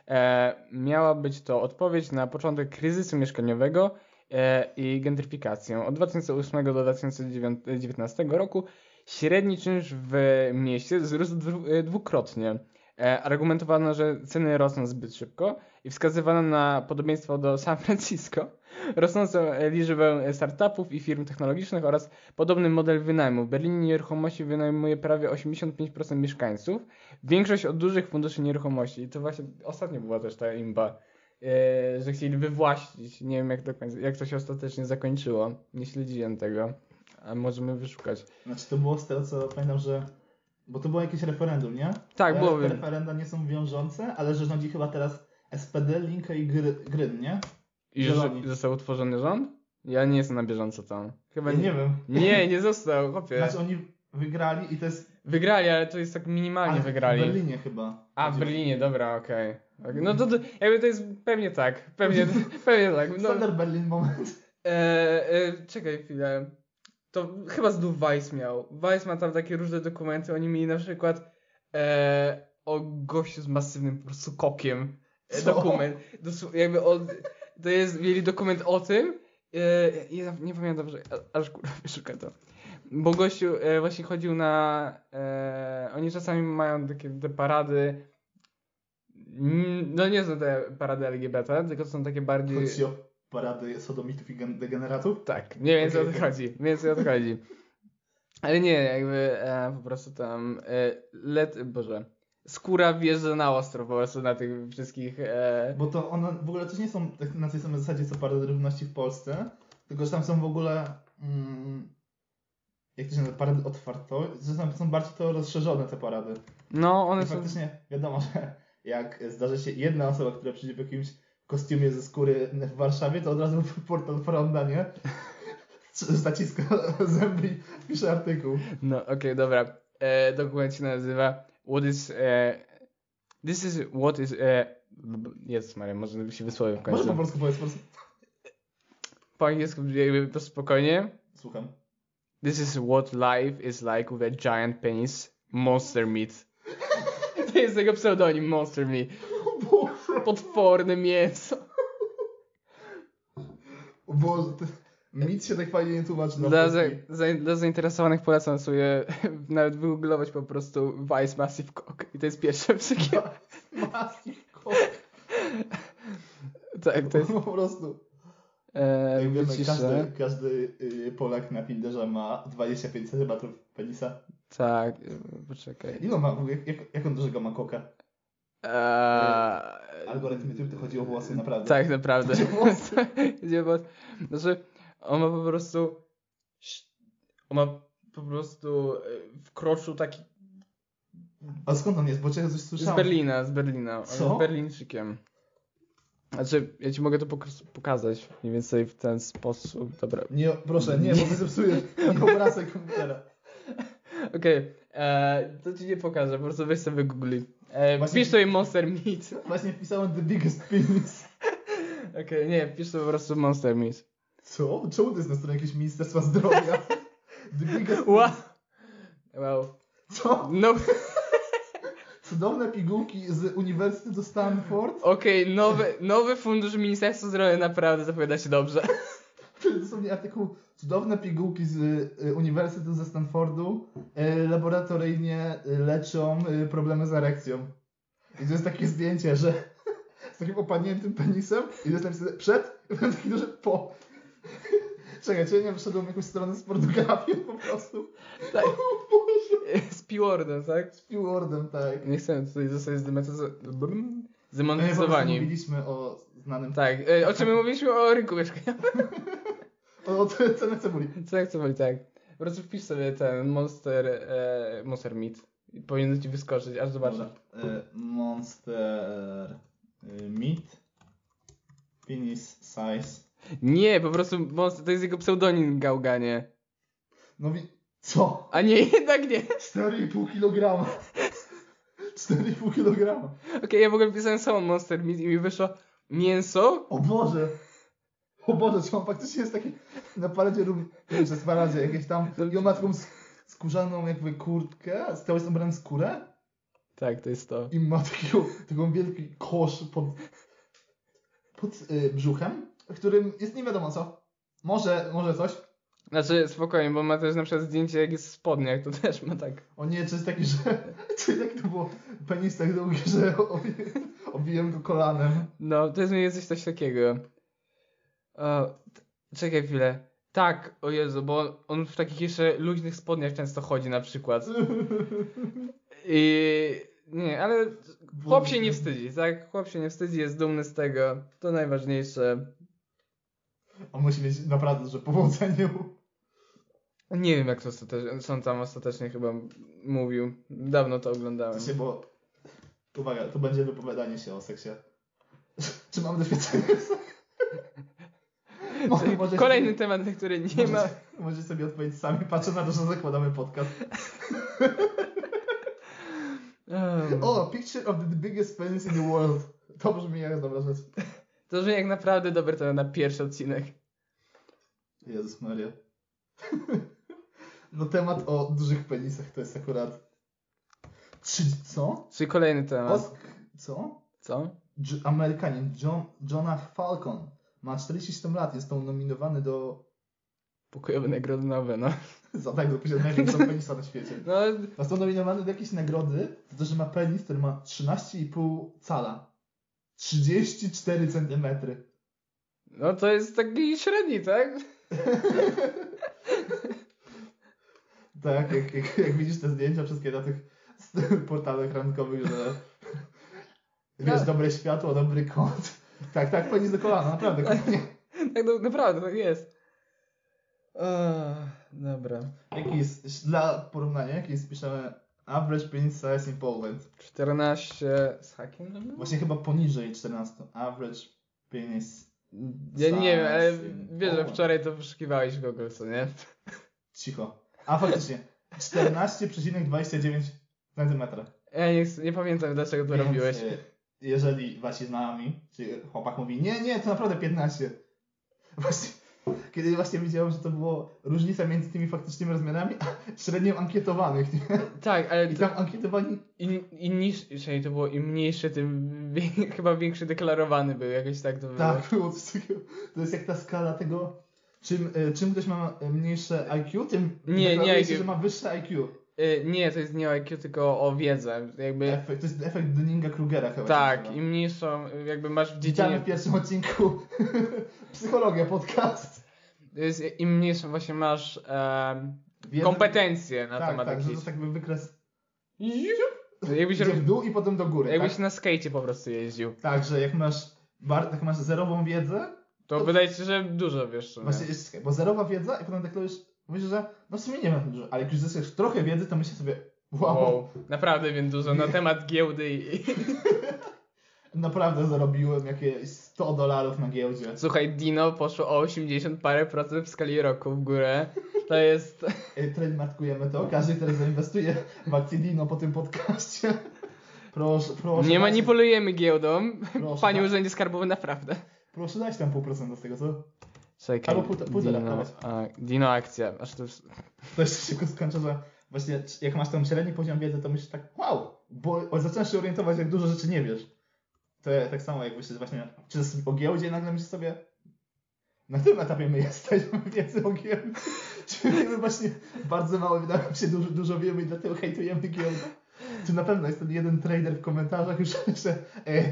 E, miała być to odpowiedź na początek kryzysu mieszkaniowego e, i gentryfikację. Od 2008 do 2019 roku średni czynsz w mieście wzrósł e, dwukrotnie. E, argumentowano, że ceny rosną zbyt szybko i wskazywano na podobieństwo do San Francisco, [laughs] rosnącą liczbę startupów i firm technologicznych oraz podobny model wynajmu. W Berlinie nieruchomości wynajmuje prawie 85% mieszkańców, większość od dużych funduszy nieruchomości. I to właśnie ostatnio była też ta imba, e, że chcieli wywłaszczyć. Nie wiem jak, do końca, jak to się ostatecznie zakończyło. Nie śledziłem tego, a możemy wyszukać. Znaczy to było z tego, co pamiętam, że... Bo to było jakieś referendum, nie? Tak, było. Te referenda nie są wiążące, ale że rządzi chyba teraz SPD, Linke i Gry, Gryn, nie? I że został utworzony rząd? Ja nie jestem na bieżąco tam. Chyba Ja nie wiem. Nie, nie został, chłopie. Znaczy oni wygrali i to jest... Wygrali, ale to jest tak minimalnie ale wygrali. W Berlinie chyba. A, w Berlinie, dobra, okej. Okej, No to, to jakby to jest pewnie tak, pewnie, [laughs] pewnie tak. No, Standard Berlin moment. e, e, czekaj chwilę. To chyba znów Weiss miał. Weiss ma tam takie różne dokumenty, oni mieli na przykład e, o gościu z masywnym po prostu kokiem. E, dokument. Dosł- jakby o, to jest, mieli dokument o tym. E, ja nie pamiętam, że aż kurwa [laughs] wyszukam to. Bo gościu e, właśnie chodził na. E, oni czasami mają takie te parady. No nie są te parady LGBT, tylko są takie bardziej. Parady sodomitów i gen- degeneratów? Tak, mniej więcej o Okej, to chodzi. Mniej więcej o to chodzi. Ale nie, jakby e, po prostu tam e, let, boże, skóra wjeżdża na ostro po prostu na tych wszystkich e, Bo to one w ogóle też nie są tak na tej samej zasadzie co parady równości w Polsce, tylko że tam są w ogóle mm, jak to się nazywa, parady otwarto, że tam są bardziej to rozszerzone te parady. no one I są faktycznie wiadomo, że jak zdarzy się jedna osoba, która przyjdzie w jakimś kostiumie ze skóry w Warszawie, to od razu portal Fronda, nie? Zaciska [laughs] zęby i pisze artykuł. No, okej, dobra. E, dokument się nazywa What is. E, this is what is. E, jest Maria, może się wysłowię w Może końcu. po polsku powiedz po prostu. Po angielsku jakby to spokojnie. Słucham. This is what life is like with a giant penis. Monster meat. [laughs] To jest jego pseudonim, Monster meat. Potworne mięso. Boże, to... Mit się tak fajnie nie tłumaczy na Dla, za, za, dla zainteresowanych polecam sobie [laughs] nawet wygooglować po prostu Vice Massive Cock. I to jest pierwsze psykie. Massive cock. Tak, to jest. Po prostu. E, Jak wiemy, wyciszę. każdy, każdy y, Polak na Tinderze ma 25 cm penisa. Tak, e, poczekaj. Ile ma, jak, jak, jak on dużego ma koka? Eee, Algorytm YouTube to chodzi o włosy, naprawdę. tak, naprawdę. Chodzi o włosy. [laughs] Chodzi o włosy. Znaczy, on ma po prostu. On ma po prostu e, wkroczył taki. A skąd on jest? Bo cię coś Z słyszałem. Berlina, z Berlina. On Co? jest Berlińczykiem. Znaczy, ja ci mogę to pok- pokazać mniej więcej w ten sposób. Dobra. Nie, proszę, nie, bo ty zepsujesz [laughs] obrazek komputera. Okej, e, to ci nie pokażę, po prostu weź sobie wygoogluj. E, Właśnie- Wpisz sobie Monster Meat. [laughs] Właśnie wpisałem the biggest penis. [laughs] Okej, nie, wpisz sobie po prostu Monster Meat. Co? Czemu to jest na stronie jakiegoś Ministerstwa Zdrowia? [laughs] The biggest Wow. Wow. Co? No, Cudowne pigułki z Uniwersytetu Stanford. okej, nowy, nowy fundusz Ministerstwa Zdrowia naprawdę zapowiada się dobrze. To [laughs] jest dosłownie artykuł Cudowne pigułki z y, Uniwersytetu ze Stanfordu y, laboratoryjnie y, leczą problemy z erekcją. I to jest takie zdjęcie, że [laughs] z takim opadniętym penisem i to jest napisane przed i potem taki duży po. [laughs] Czekaj, czy ja nie wyszedłem w jakąś stronę z pornografią po prostu? Tak. Z P-wordem, tak? Z P-wordem, tak. Nie chcemy tutaj zostać zdemonetyzo- Zdemonetyzowani. mówiliśmy o znanym... Tak, e, o czym my mówiliśmy? O rynku mieszkaniowym. [laughs] O, cenę cebuli. Co jak co woli, tak. Po prostu wpisz sobie ten Monster, e, Monster Meat. I Powinno ci wyskoczyć, aż. Dobra. Y, Monster y, Meat Penis Size. Nie, po prostu Monster, to jest jego pseudonim Gałganie. No. Co? A nie, jednak nie. 4,5 kg. 4,5 kg. Okej, ja w ogóle pisałem samo Monster Meat i mi wyszło mięso. O Boże! O Boże, czy on faktycznie jest taki na paradzie rum... Nie, że jest paradzie jakieś tam... I on ma taką sk- skórzaną jakby kurtkę, z tyłu jest ubrany skórę Tak, to jest to. i ma takiego, taką wielki kosz pod, pod y, brzuchem, w którym jest nie wiadomo co. Może, może coś. Znaczy, spokojnie, bo ma też na przykład zdjęcie jak jest w spodniach, to też ma tak. O nie, jest taki, że... [laughs] Czy jak to było penis tak długi, że obi, obiłem go kolanem. No, to jest mniej więcej coś takiego. O, czekaj chwilę. Tak, o Jezu, bo on w takich jeszcze luźnych spodniach często chodzi na przykład. I nie, ale chłop się nie wstydzi, tak? Chłop się nie wstydzi, jest dumny z tego. To najważniejsze. On musi mieć naprawdę duże powodzenie. Nie wiem, jak to ostatecznie, on tam ostatecznie chyba mówił. Dawno to oglądałem. Się, bo... Uwaga, to będzie wypowiadanie się o seksie. Czy mam doświadczenie? [laughs] Może- może- Kolejny temat, na który nie Możecie, ma. możecie sobie odpowiedzieć sami, patrzę na to, że zakładamy podcast. Um, O, picture of the biggest penis in the world. To brzmi jak dobra rzecz. To brzmi jak naprawdę dobry temat na pierwszy odcinek. Jezus Maria. [laughs] No temat o dużych penisach to jest akurat... Czy co? Czyli kolejny temat. Osk... Co? Co? Dż- Amerykanin John, Jonah Falcon ma 47 lat, jest tam nominowany do... Pokojowe nagrody nowe, no. [laughs] Za tak, do największego penisa na świecie. No, Został nominowany do jakiejś nagrody za to, że ma penis, który ma 13,5 cala. 34 centymetry. no to jest taki średni, tak? [laughs] Tak, jak, jak, jak widzisz te zdjęcia wszystkie na tych [laughs] portalach randkowych, że wiesz, Tak. dobre światło, dobry kąt. Tak, tak, penis do kolana, naprawdę. kompletnie. [laughs] Tak, no, naprawdę, tak jest. Dobra. Jaki jest, dla porównania, jaki jest, piszemy average penis size in Poland. 14 z hakiem? Właśnie chyba poniżej 14. Average penis. Ja nie wiem, ale wiesz, że wczoraj to wyszukiwałeś w Google, co nie? Cicho. A faktycznie, 14,29 centymetra. Ja nie, nie pamiętam dlaczego to Więc, robiłeś. e, Jeżeli wasi znajomi, czy chłopak mówi, nie, nie, to naprawdę 15. Właśnie, kiedy właśnie widziałem, że to było różnica między tymi faktycznymi rozmiarami, a średnią ankietowanych. Nie? Tak, ale I tam ankietowani, im, im niż, czyli to było im mniejsze, tym [laughs] wie, chyba większy deklarowany był, jakoś tak to było. tak, było coś takiego. To jest jak ta skala tego, czym, e, czym ktoś ma mniejsze IQ, tym Nie, nie IQ. że ma wyższe IQ. Y, nie, to jest nie o IQ, tylko o wiedzę. Jakby, Efekt, to jest efekt Dunninga-Krugera chyba. się tak, im mniejszą, jakby masz w Witamy dziedzinie, w pierwszym odcinku [laughs] Psychologia Podcast. Jest, im mniejszą właśnie masz em, Wiedzę- kompetencje na tak, temat tak, że to jakiś. jest jakby wykres Jakbyś, w dół i potem do góry. jakbyś tak? na skejcie po prostu jeździł. tak, że jak masz, bar, jak masz zerową wiedzę, To To- wydaje ci się, że dużo wiesz. właśnie jest, bo zerowa wiedza i potem deklarujesz, mówisz, że no w sumie nie ma dużo, ale jak już zyskasz trochę wiedzy, to myślisz sobie, wow, Wow, naprawdę wiem dużo na temat giełdy i... [laughs] naprawdę zarobiłem jakieś 100 dolarów na giełdzie. Słuchaj, Dino poszło o 80 parę procent w skali roku w górę. To jest... [laughs] E, Trademarkujemy to, każdy, który zainwestuje w akcję Dino po tym podcaście, proszę, proszę. Nie dać- manipulujemy giełdą. Proszę, Panie tak. Urzędzie Skarbowy, naprawdę. Proszę dać tam pół procenta z tego, co? Czekaj. Albo półtora- półtora, Dino, a, Dino akcja. Aż to jest... To jeszcze szybko skończę, że właśnie jak masz ten średni poziom wiedzy, to myślisz tak, wow, bo zaczynasz się orientować, jak dużo rzeczy nie wiesz. To ja- tak samo jak myślisz właśnie, czy jest o giełdzie nagle myślisz sobie, na którym etapie my jesteśmy wiedzy o giełdzie? Czy wiemy właśnie bardzo mało, wydaje mi się, dużo, dużo wiemy i dlatego hejtujemy giełdę? tu na pewno jest ten jeden trader w komentarzach już, [laughs] że e,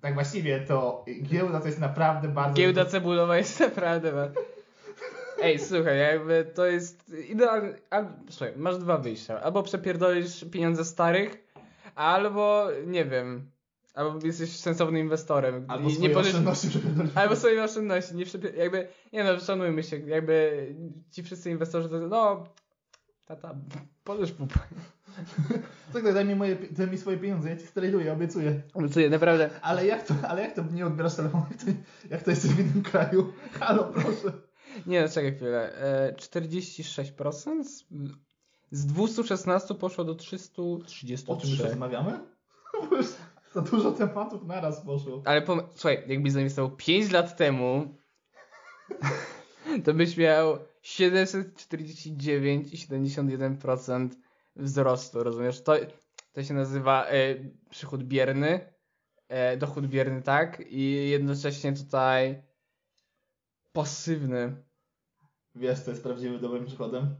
tak właściwie to giełda to jest naprawdę bardzo... Giełda cebulowa jest naprawdę bardzo... Ej, słuchaj, jakby to jest idealny... Al... Słuchaj, masz dwa wyjścia. Albo przepierdolisz pieniądze starych, albo, nie wiem, albo jesteś sensownym inwestorem. Albo i swoje pożycz- oszczędności. Albo swoje oszczędności, nie przepier... jakby, nie no, szanujmy się, jakby ci wszyscy inwestorzy to, no, tata, pożycz pupę. [laughs] Tak, tak, daj mi, moje, daj mi swoje pieniądze, ja ci straduję, obiecuję. Obiecuję, naprawdę. Ale jak to, ale jak to nie odbierasz telefonu, jak to, jak to jesteś w innym kraju? [laughs] Halo, proszę. Nie, no czekaj chwilę. E, 46% z, z 216 poszło do O czym już 333. rozmawiamy? [laughs] Za dużo tematów naraz poszło. Ale pom- słuchaj, jakbyś zainwestował 5 lat temu, [laughs] to byś miał 749,71% wzrostu, rozumiesz? To, to się nazywa e, przychód bierny, e, dochód bierny, tak? I jednocześnie tutaj pasywny Wiesz, co jest prawdziwym dobrym przykładem?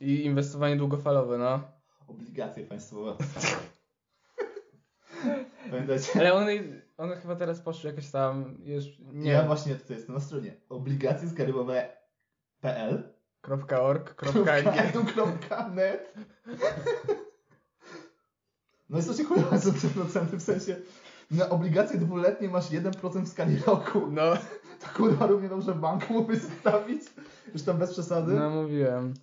i inwestowanie długofalowe, no. Obligacje państwowe. [laughs] Pamiętajcie? Ale one, one chyba teraz poszły jakoś tam już, nie Ja właśnie tutaj jestem na stronie .net. [laughs] .net No jest to się chujowe są te procenty, w sensie na obligacje dwuletnie masz 1% w skali roku. No, To kurwa równie dobrze w banku mógłbyś zostawić. Już tam bez przesady. no mówiłem.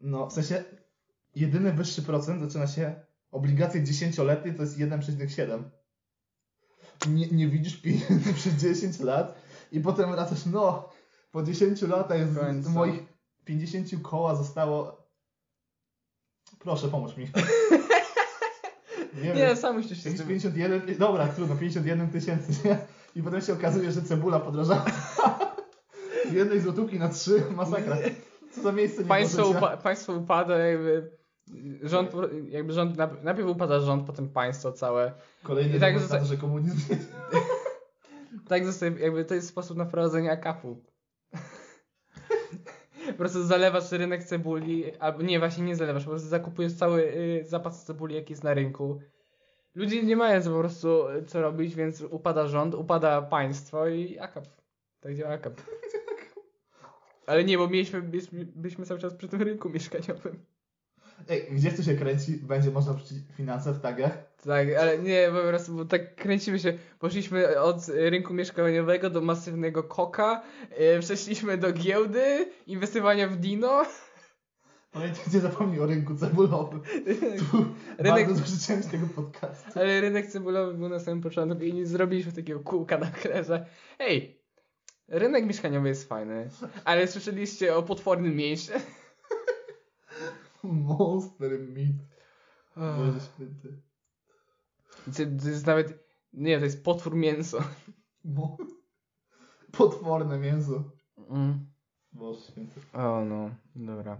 No, w sensie jedyny wyższy procent zaczyna się obligacje 10-letnie to jest 1,7. Nie, nie widzisz pieniędzy przez 10 lat i potem wracasz, no, po 10 latach z, z moich 50 koła zostało... Proszę, pomóż mi. [laughs] Nie, Nie, sam musisz się z jakieś tym... 51, dobra, trudno, 51 tysięcy, nie? I potem się okazuje, że cebula podrożała. [laughs] Z jednej złotówki na trzy, masakra. Co za miejsce nie Państwo, upa- państwo upada jakby... Rząd, jakby rząd, najpierw upada rząd, potem państwo całe. Kolejny I tak że komunizm jest... [laughs] Tak zostaje, jakby to jest sposób na wprowadzenie akapu. Po prostu zalewasz rynek cebuli, albo nie, właśnie nie zalewasz, po prostu zakupujesz cały y, zapas cebuli, jaki jest na rynku. Ludzie nie mają po prostu y, co robić, więc upada rząd, upada państwo i akap. Tak działa akap. [laughs] Ale nie, bo mieliśmy, byliśmy, byliśmy cały czas przy tym rynku mieszkaniowym. Ej, gdzie to się kręci? Będzie można wrzucić finanse w tagach? Tak, ale nie, po prostu bo tak kręcimy się. Poszliśmy od rynku mieszkaniowego do masywnego koka, yy, przeszliśmy do giełdy, inwestowania w Dino. Pamiętajcie, zapomnij o rynku cebulowym. [laughs] Tu Rynek- bardzo duży część tego podcastu. Ale rynek cebulowy był na samym początku i nie zrobiliśmy takiego kółka na klerze. Ej, rynek mieszkaniowy jest fajny, ale słyszeliście o potwornym mięsie? Monster meat. Boże święty. To, to jest nawet, nie, to jest potwór mięso. Mo... Potworne mięso. Mm. Boże święty. O no, dobra.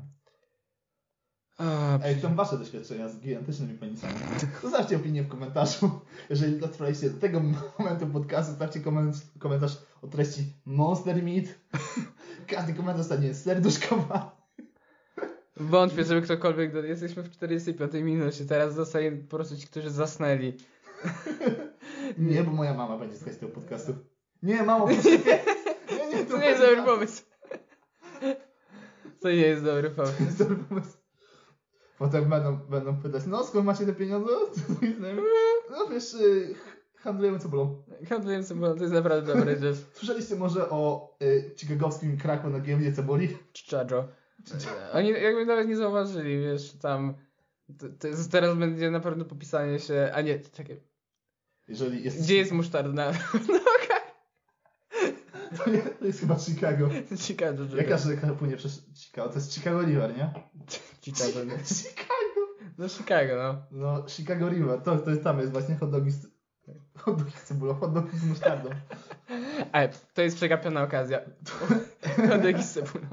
A, Ej, to wasze doświadczenia z gigantycznymi penisami. Zostawcie opinię w komentarzu. Jeżeli dotrwaliście do tego momentu podcastu, zostawcie komentarz, komentarz o treści Monster Meat. Każdy komentarz zostanie serduszkowany. Wątpię, żeby ktokolwiek. Do... Jesteśmy w 45 minucie. Teraz zostaje po prostu ci, którzy zasnęli. [laughs] Nie, bo moja mama będzie słuchać tego podcastu. Nie, mamo, [laughs] proszę. Nie, nie, To nie jest dobry pomysł. To nie jest dobry pomysł. To jest dobry pomysł. Potem będą, będą pytać, no skąd macie te pieniądze? [laughs] No wiesz, y, handlujemy cebulą. Handluję cebulą, to jest naprawdę dobra rzecz. Słyszeliście może o y, chicagowskim kraku na giełdzie cebuli? Czczaczo. Oni jakby nawet nie zauważyli, wiesz, tam. To, to jest, teraz będzie na pewno popisanie się. A nie, czekaj. Jeżeli jest... Gdzie jest musztarda? [laughs] To, nie, to jest chyba Chicago. Chicago. Jaka rzeka płynie przez Chicago? To jest Chicago River, nie? Chicago. nie? [laughs] Chicago! No Chicago, no. No, Chicago River, to, to jest tam jest właśnie hot dogi z... Hot dogi z cebulą, hot dogi z musztardą. [laughs] Ale to jest przegapiona okazja. Hodegi z cebulą.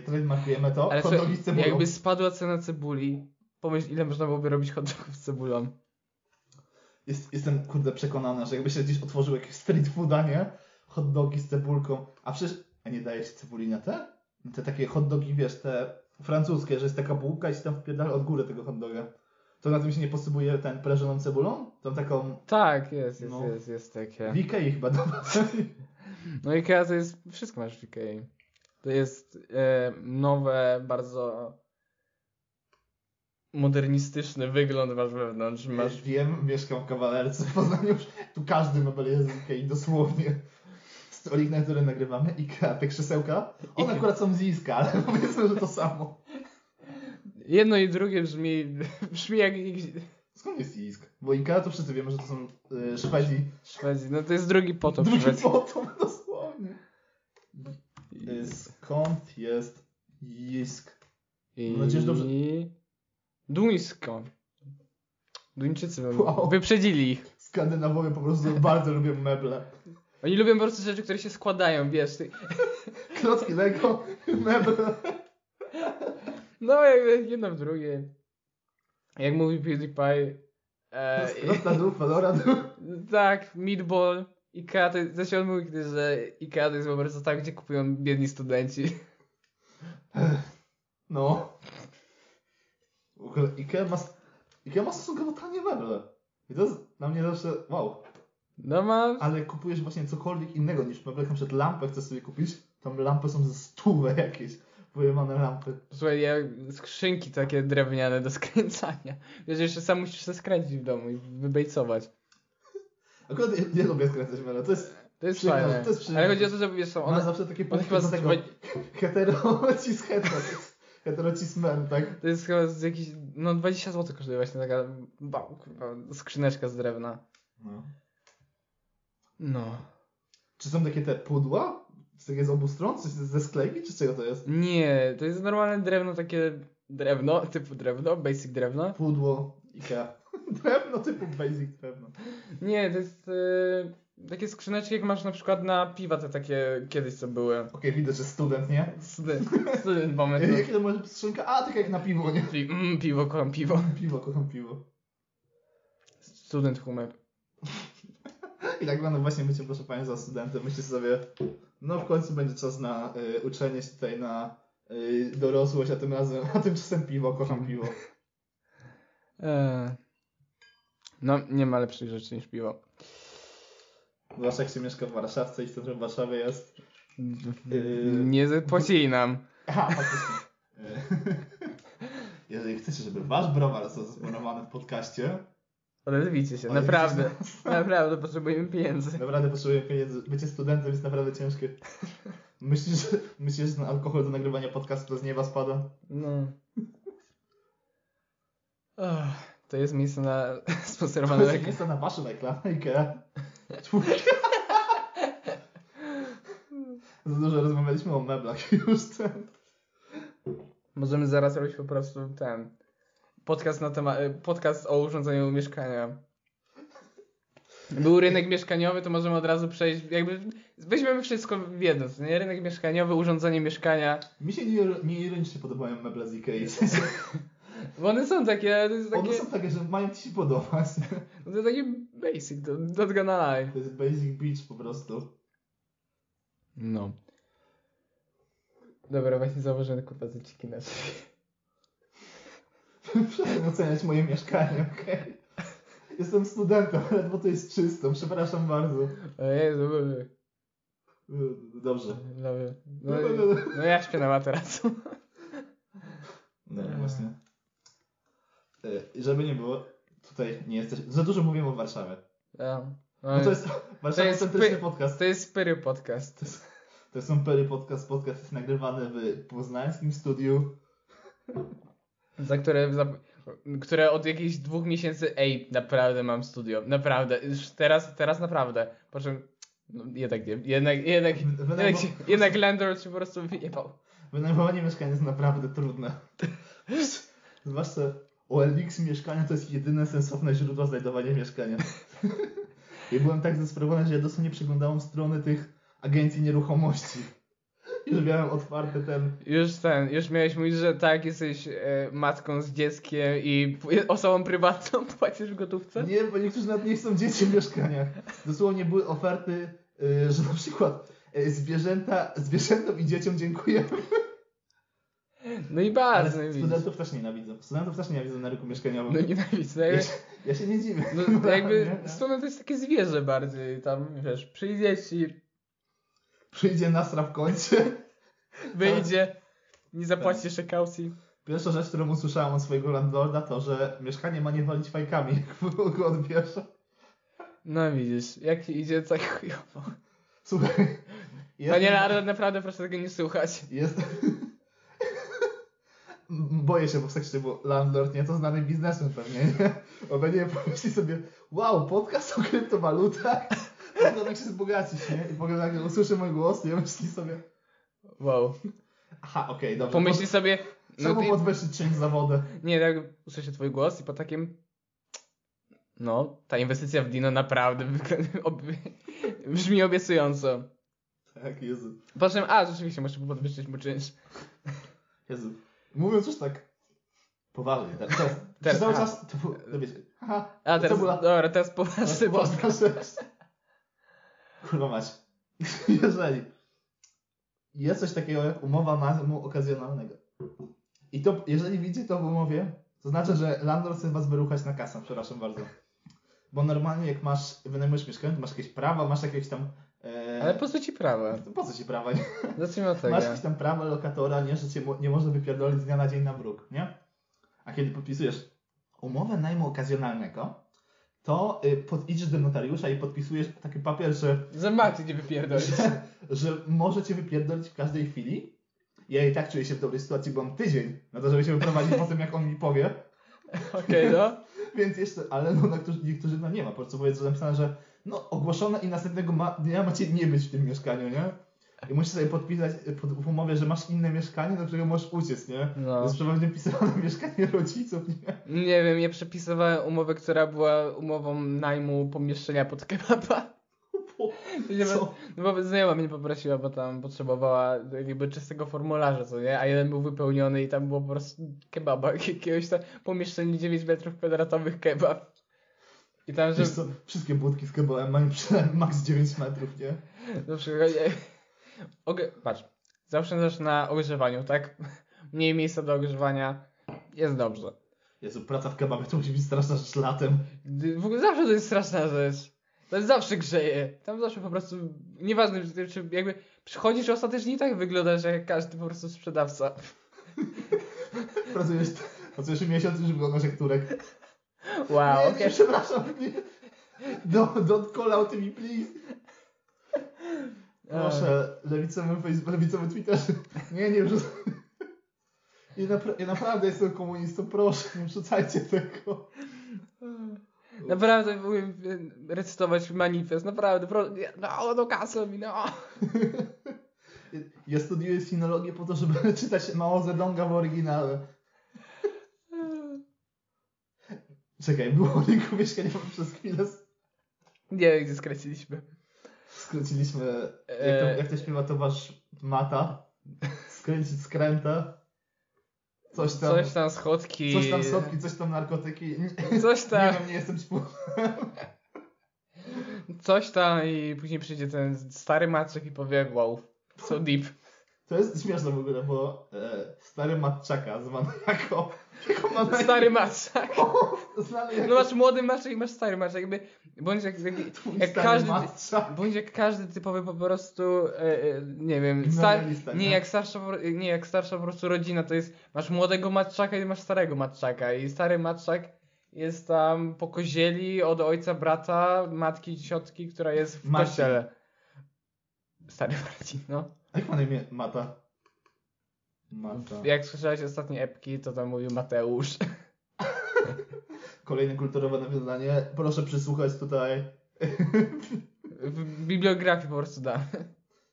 Trademarkujemy to, Ale hot dogi z cebulą. jakby spadła cena cebuli, pomyśl ile można byłoby robić hot dogów z cebulą. Jest, jestem, kurde, przekonany, że jakby się gdzieś otworzył jakiś street fooda, nie? Hot dogi z cebulką. A przecież, a nie daje się cebuli na te? Na te takie hot dogi, wiesz, te francuskie, że jest taka bułka i się tam wpierdala od góry tego hot doga. To na tym się nie posypuje ten preżoną cebulą? Tą taką Tak, jest, jest, No. jest, jest takie. w Ikei chyba. [laughs] No IKEA to jest, wszystko masz w IKEA. To jest e, nowe, bardzo modernistyczny wygląd masz wewnątrz. Masz. Wiem, mieszkam w kawalerce w Poznaniu. Tu każdy mebel jest z Ikei, dosłownie. Stolik, na którym nagrywamy, Ikea, te krzesełka, one I- akurat są z Iska, ale [laughs] powiedzmy, że to samo. jedno i drugie brzmi, brzmi jak Skąd jest Isk? Bo Ikea to wszyscy wiemy, że to są y, Szwedzi. Szwedzi. No to jest drugi potop Drugi potom, dosłownie. Skąd jest Isk? I... Mam nadzieję, że dobrze- Duńsko. Duńczycy Wow. wyprzedzili ich. Skandynawowie po prostu [laughs] bardzo lubią meble. Oni lubią po prostu rzeczy, które się składają, wiesz. Ty... [laughs] Klocki Lego, meble. No jakby jedno w drugie. Jak mówi PewDiePie. E, Raz na dół, Fedora dół. [laughs] tak, Meatball. Ikea to jest, zresztą on mówi kiedyś, że Ikea to jest po prostu tam, gdzie kupują biedni studenci. No. W ogóle Ikea ma, Ikea ma stosunkowo tanie meble. I to jest dla mnie zawsze wow. No ma... Ale kupujesz właśnie cokolwiek innego niż meble, na przykład lampę chcesz sobie kupić, tam lampy są ze stówę jakieś. Pojemane lampy. Słuchaj, ja skrzynki takie drewniane do skręcania. Wiesz, jeszcze sam musisz się skręcić w domu i wybejcować. Akurat nie, nie lubię skręcać meble, to jest... To jest Przyjemne, fajne. to jest przyjemne. Ale chodzi o to, że wiesz, są One one, zawsze takie punkty chyba z, tego [laughs] hetero, cis hetero, hetero cis men, tak? to jest chyba z jakichś, no 20 zł kosztuje właśnie taka, kurwa, skrzyneczka z drewna. No. No. Czy są takie te pudła? Z takie z obu stron? Coś ze sklejki? Czy z czego to jest? Nie, to jest normalne drewno, takie drewno, typu drewno, basic drewno. Pudło Ikea. [laughs] Drewno typu basic drewno. Nie, to jest e, takie skrzyneczki, jak masz na przykład na piwa, te takie kiedyś co były. Okej, widać, że student, nie? [laughs] Student, student moment. Jakie to może skrzynka? A, tak jak na piwo, nie? Czyli, mm, piwo, kocham piwo. Piwo, kocham piwo. Student humor. [laughs] I tak wygląda właśnie bycie, proszę Państwa, studentem. Myślicie sobie, no w końcu będzie czas na y, uczenie się tutaj na y, dorosłość, a tym razem, a tymczasem piwo, kocham piwo. Eee. No, nie ma lepszych rzeczy niż piwo. Zwłaszcza jak się mieszka w Warszawce i w centrum Warszawy jest. Yy. Nie zapłacili nam. [laughs] Aha, faktycznie. Y, Jeżeli chcecie, żeby wasz browar został zasponowany w podcaście, Odezwijcie się, naprawdę. widzisz, Naprawdę potrzebujemy pieniędzy. naprawdę potrzebuję pieniędzy. Bycie studentem jest naprawdę ciężkie. Myślisz, że, myślisz, że ten alkohol do nagrywania podcastu z nieba spada? No. To jest miejsce na [laughs] To sponsorowane jest leki. miejsce na waszą reklamę, Ikea. [laughs] Za dużo rozmawialiśmy o meblach [laughs] już ten. Możemy zaraz robić po prostu ten podcast na temat, podcast o urządzeniu mieszkania. Był rynek mieszkaniowy, to możemy od razu przejść, jakby weźmiemy wszystko w jedno, nie? Rynek mieszkaniowy, urządzenie mieszkania. Mi się nie, nieironicznie podobają meble z Ikei. Bo one są takie, takie, one są takie, że mają ci się podobać. [laughs] to jest takie basic, to not gonna lie. To jest basic beach po prostu. No. Dobra, właśnie zauważyłem kurwa zaciki na drzwi. [laughs] Przestań oceniać moje mieszkanie, okej? Jestem studentem, ledwo to jest czysto, przepraszam bardzo. O Jezu, Y, Dobrze. Dobra. No, no ja śpię na materacu. No właśnie. Y, Żeby nie było, tutaj nie jesteś... Za dużo mówimy o Warszawie. Ja. No [laughs] to jest warszawocentryczny podcast. To jest Pyry Podcast. To jest Pery Podcast. Podcast jest nagrywany w poznańskim studiu. Za które, za, które od jakichś dwóch miesięcy, ej, naprawdę mam studio. Naprawdę. Już teraz, teraz naprawdę. Po czym, no jednak nie. Jednak, jednak, jednak, się, jednak landlord się po prostu wyjebał. Wynajmowanie mieszkania jest naprawdę trudne. Zwłaszcza OLX mieszkania to jest jedyne sensowne źródło znajdowania mieszkania. [laughs] Ja byłem tak zdesperowany, że ja dosłownie przeglądałem strony tych agencji nieruchomości. Już miałem otwarty ten... Już ten, już miałeś mówić, że tak, jesteś e, matką z dzieckiem i osobą prywatną, [laughs] płacisz w gotówce? Nie, bo niektórzy nawet nie chcą dzieci w mieszkaniach. Dosłownie były oferty, y, że na przykład y, zwierzęta, zwierzętom i dzieciom dziękujemy. No i Ale bardzo, widzisz. studentów też nienawidzę. Studentów też nienawidzę na rynku mieszkaniowym. No nienawidzę. No Ja jakby, się, ja się nie dziwię. no, jakby [laughs] Nie? student to jest takie zwierzę bardziej. Tam, wiesz, przyjdzie ci, Przyjdzie nasra w kącie. [laughs] wyjdzie, nie zapłaci jeszcze kaucji. Pierwsza rzecz, którą usłyszałem od swojego landlorda, to, że mieszkanie ma nie walić fajkami, [laughs] jak go odbierze. No widzisz, jak idzie, tak chujowo. Słuchaj. Panie Lara, naprawdę proszę tego nie słuchać. Jest... Boję się, bo w seksie, bo landlord nie to znany biznesmen pewnie, nie? [laughs] On będzie pomyśli sobie, wow, podcast o kryptowalutach, [laughs] to jak się wzbogacić, nie? I potem jak usłyszy mój głos, nie? Myśli sobie, Wow. aha, okej, dobrze. Pomyśli sobie, No Czemu ty, podwyższyć część za wodę? nie, tak usłyszy twój głos i po takim, no, ta inwestycja w Dino naprawdę [laughs] brzmi obiecująco. Tak, Jezu. Po czym, a, rzeczywiście, muszę podwyższyć mu czynsz. Jezu. Mówiąc już tak poważnie, teraz, teraz, Teraz- cały czas, to, było- to wiecie, haha, A teraz, była- dobra, teraz poważny podcast. Kurwa mać. [laughs] Jeżeli jest coś takiego jak umowa najmu okazjonalnego i to, jeżeli widzicie to w umowie, to znaczy, że landlord chce was wyruchać na kasę, przepraszam bardzo. Bo normalnie jak masz, wynajmujesz mieszkanie, to masz jakieś prawa, masz jakieś tam... Ale po co ci prawa? to po co ci prawa? [laughs] Zacznijmy od tego. Masz jakieś tam prawa lokatora, nie, że cię nie można wypierdolić z dnia na dzień na bruk, nie? A kiedy podpisujesz umowę najmu okazjonalnego, to y, pod, idziesz do notariusza i podpisujesz taki papier, że, Zębaty nie wypierdolić. [laughs] że, że może cię wypierdolić w każdej chwili. Ja i tak czuję się w dobrej sytuacji, bo mam tydzień na to, żeby się wyprowadzić po tym, jak on mi powie. [laughs] Okej, no. Więc jeszcze, ale no, niektórzy, niektórzy no nie ma, po prostu jest napisane, że no ogłoszone i następnego ma, dnia macie nie być w tym mieszkaniu, nie? I musisz sobie podpisać pod, w umowie, że masz inne mieszkanie, do którego możesz uciec, nie? No. Jest przeważnie pisane mieszkanie rodziców, nie? Nie wiem, ja przepisywałem umowę, która była umową najmu pomieszczenia pod kebaba. Co? No bo znajoma mnie poprosiła, bo tam potrzebowała jakby czystego formularza, co nie? A jeden był wypełniony i tam było po prostu kebaba, [laughs] jakiegoś tam pomieszczenie 9 metrów kwadratowych kebab. I tam, że co, wszystkie budki z kebabem mają przynajmniej max 9 metrów, nie? na przykład... Oge... Patrz, zawsze zaczynasz na ogrzewaniu, tak? Mniej miejsca do ogrzewania, jest dobrze. Jezu, praca w kebabie to musi być straszna rzecz latem. W ogóle zawsze to jest straszna rzecz. To jest zawsze grzeje. Tam zawsze po prostu, nieważne czy, czy jakby przychodzisz ostatecznie i tak wyglądasz jak każdy po prostu sprzedawca. [laughs] Pracujesz, pracujesz miesiąc i już wyglądasz jak turek. Wow, nie, nie, przepraszam, nie. Don't, don't call out me, please. Proszę, lewicowy Facebook, lewicowy Twitter. Nie, nie wrzucaj. Ja, napra- ja naprawdę jestem komunistą, proszę, nie wrzucajcie tego. Naprawdę byłem recytować manifest, naprawdę, pro... no, do kasy mi, no. Ja studiuję sinologię po to, żeby [laughs] czytać Mao Zedonga w oryginale. Czekaj, było linku mieszkaniowym przez chwilę. Nie wiem, gdzie skraciliśmy. Skróciliśmy, jak to, jak to śpiewa Tomasz Mata. Skręcić skrętę. Coś tam, Coś tam schodki. coś tam sopki, coś tam narkotyki. Nie, Coś nie tam, wiem, nie jestem ćpu. coś tam i później przyjdzie ten stary maczek i powie wow, so deep. To jest śmieszne w ogóle, bo e, stary matczaka zwany jako... jako Stary maczek. Znany jako No masz młody maczek i masz stary maczek, jakby, bądź jak, jak, jak każdy, matczak. bądź jak każdy typowy po prostu, e, e, nie wiem, star, nie, jak starsza, po- nie, jak starsza po prostu rodzina, to jest, masz młodego matczaka i masz starego matczaka i stary matczak jest tam po kozieli od ojca, brata, matki, ciotki, która jest w Marcin. kościele. Stary Marcin, no. Jak ma na imię Mata? Mata. Jak słyszałeś ostatnie epki, to tam mówił Mateusz. [laughs] Kolejne kulturowe nawiązanie. Proszę przysłuchać tutaj. W bibliografii po prostu dam.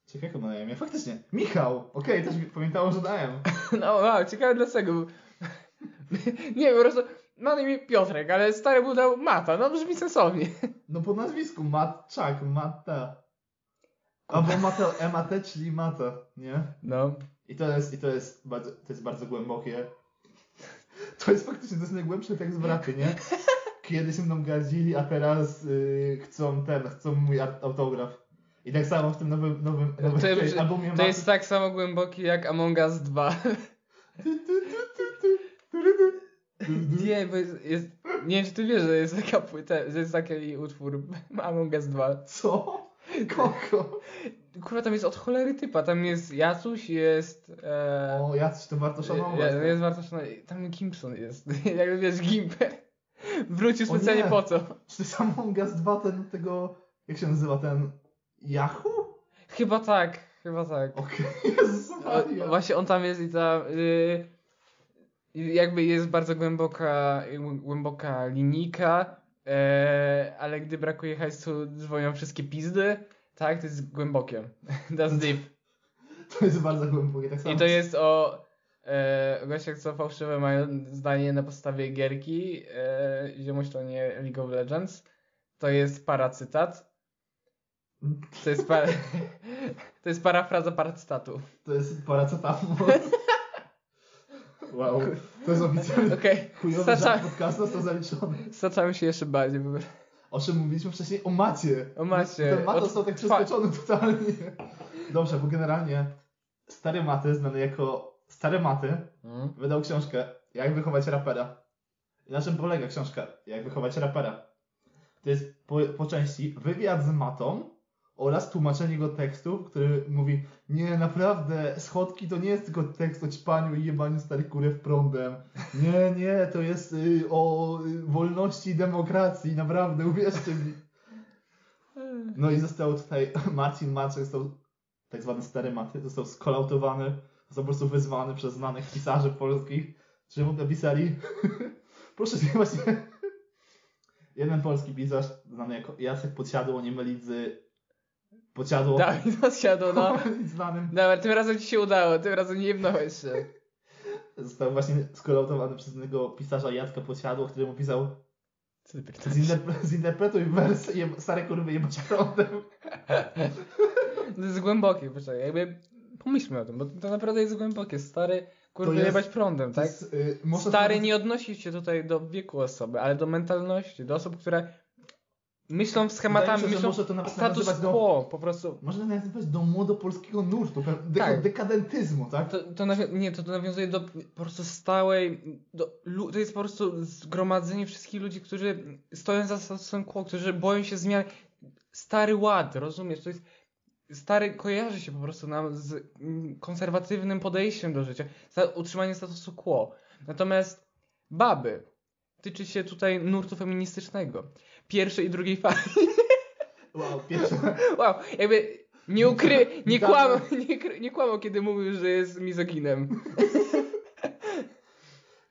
Ciekawe ma na imię. Faktycznie. Michał. Okej, też mi pamiętało, że dałem. [laughs] No wow, ciekawe dlaczego. Nie, po prostu ma na imię Piotrek, ale stary mu dał Mata, no brzmi sensownie. No po nazwisku. Matczak. Mata. Albo Mata, M-A-T, czyli Mata. Nie? No. I to jest, i to jest, bardzo, to jest bardzo głębokie. To jest faktycznie, to jest najgłębszy tekst w rapie, nie? Kiedyś mną gardzili, a teraz y, chcą ten, chcą mój autograf. I tak samo w tym nowym, nowym, nowym To, jest- albumie to jest tak samo głęboki jak Among Us 2. Nie, bo jest, jest, nie wiem czy ty wiesz, że jest taka płyta, że jest taki utwór Among Us 2. Co? Kogo? Kurwa, tam jest od cholery typa, tam jest Jacuś, jest... E, O, jacyś to warto szanować. jest, jest warto szanować. Tam Gimpson jest, [laughs] jakby wiesz, Gimper. Wrócił specjalnie nie. po co? Czy to jest Among Us 2 ten, tego, jak się nazywa, ten Yahoo? Chyba tak, chyba tak. Okej, [laughs] Jezus O, Maria. właśnie on tam jest i tam y, jakby jest bardzo głęboka, głęboka linijka, e, ale gdy brakuje hajsu dzwonią wszystkie pizdy, tak, to jest głębokie. [laughs] That's deep. To jest bardzo głębokie, tak samo. I to jest o e, gościach, co fałszywe mają zdanie na podstawie gierki, e, ziomuś to nie League of Legends. To jest paracytat. To jest, pa, [laughs] to jest parafraza paracytatu. To jest paracetamol. [laughs] Wow, to jest oficjalnie [laughs] Okej, chujowy Stacza- żart podcastu, to zaliczony. Zacząłem się jeszcze bardziej. bo- O czym mówiliśmy wcześniej? O macie. O macie. Ten mat został tak przeskoczony totalnie. Dobrze, bo generalnie stary maty, znany jako stare maty, Mm. wydał książkę Jak wychować rapera. I na czym polega książka Jak wychować rapera? To jest po, po części wywiad z matą oraz tłumaczenie jego tekstu, który mówi nie, naprawdę, schodki to nie jest tylko tekst o ćpaniu i jebaniu starych kurew prądem. Nie, nie, to jest y, o y, wolności i demokracji, naprawdę, uwierzcie mi. No i został tutaj [laughs] Marcin Maczek, został tak zwany stary maty, został skolautowany, został po prostu wyzwany przez znanych pisarzy polskich, którzy mu napisali, [laughs] proszę nie właśnie, [laughs] jeden polski pisarz, znany jako Jacek Podsiadło, nie mylić z Podsiadło, Dawid odsiadł, no. [laughs] znanym, Dobra, tym razem ci się udało, tym razem nie jebnąłeś się. został właśnie skolautowany przez jednego pisarza Jacka Podsiadło, który mu pisał Co ty pierdolisz? Zinterpre- zinterpretuj wers je, stare kurwy jebać prądem. [laughs] To jest głębokie, poczekaj, jakby pomyślmy o tym, bo to naprawdę jest głębokie. Stary, kurwa, jest- jebać prądem, tak? jest, y, można Stary nie odnosi się tutaj do wieku osoby, ale do mentalności, do osób, które myślą schematami, mi się, myślą to nawet status nazywać do- quo, po prostu. Można nazywać do młodopolskiego nurtu, pe- de- Tak. dekadentyzmu, tak? To, to nie, to, to nawiązuje do po prostu stałej, do, to jest po prostu zgromadzenie wszystkich ludzi, którzy stoją za statusem quo, którzy boją się zmian. Stary ład, rozumiesz? To jest, stary kojarzy się po prostu nam z mm, konserwatywnym podejściem do życia, utrzymanie statusu quo. Natomiast baby tyczy się tutaj nurtu feministycznego. Pierwszej i drugiej fali. Wow, pierwsze. [laughs] Wow, jakby nie ukry, nie kłamał, [laughs] nie, nie kłamał, kiedy mówił, że jest mizoginem. [laughs]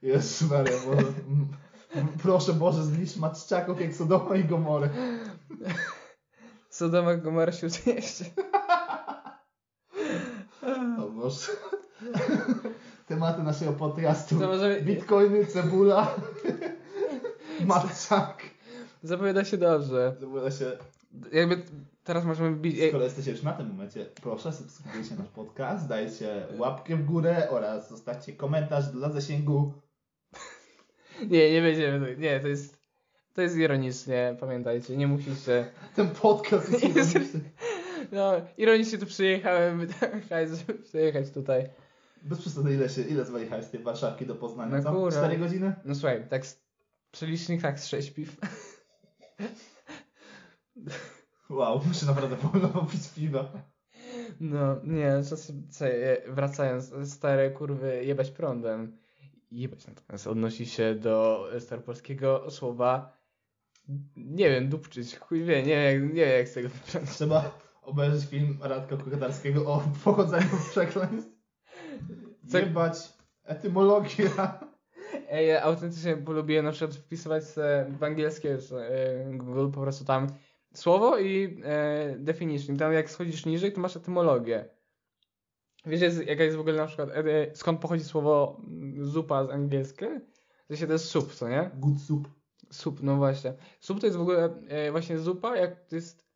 Jezus Maria, Boże. Mm. Proszę Boże, zniszcz Matczczaków jak Sodoma i Gomorę. Sodoma Gomora się ucieście. O Boże. Tematy naszego podcastu. Możemy- Bitcoiny, cebula, Matczak. Zapowiada się dobrze. Zapowiada się, Jakby teraz możemy bić... Skoro jesteście już na tym momencie, proszę subskrybujcie nasz podcast, dajcie łapkę w górę oraz zostawcie komentarz dla zasięgu. [laughs] Nie, nie będziemy. Nie, to jest... To jest ironicznie, pamiętajcie, nie musicie. [laughs] Ten podcast jest [laughs] Jest- ironiczny. No, ironicznie tu przyjechałem, wydałem żeby przyjechać tutaj. Bez przesady, ile się, ile zwajechałeś z tej Warszawki do Poznania, Na co? górę. 4 godziny? No słuchaj, tak z... przelicznik tak z 6 piw. Wow, muszę naprawdę wolno popić piwa. No, nie, czasem, wracając, stare kurwy jebać prądem. Jebać natomiast odnosi się do staropolskiego słowa nie wiem, dupczyć, chuj wie, nie wiem, nie wiem jak z tego wybrać. Trzeba obejrzeć film Radka Kokotarskiego o pochodzeniu przekleństw. Jebać etymologia. Ja autentycznie polubiłem na przykład wpisywać w angielskie e, Google po prostu tam słowo i e, definition. Tam jak schodzisz niżej, to masz etymologię. Wiecie jest- jaka jest w ogóle na przykład, e, skąd pochodzi słowo mm, zupa z angielskie? To się to jest sup, co nie? Good soup. Sup, no właśnie. Sup to jest w ogóle e, właśnie zupa, jak to jest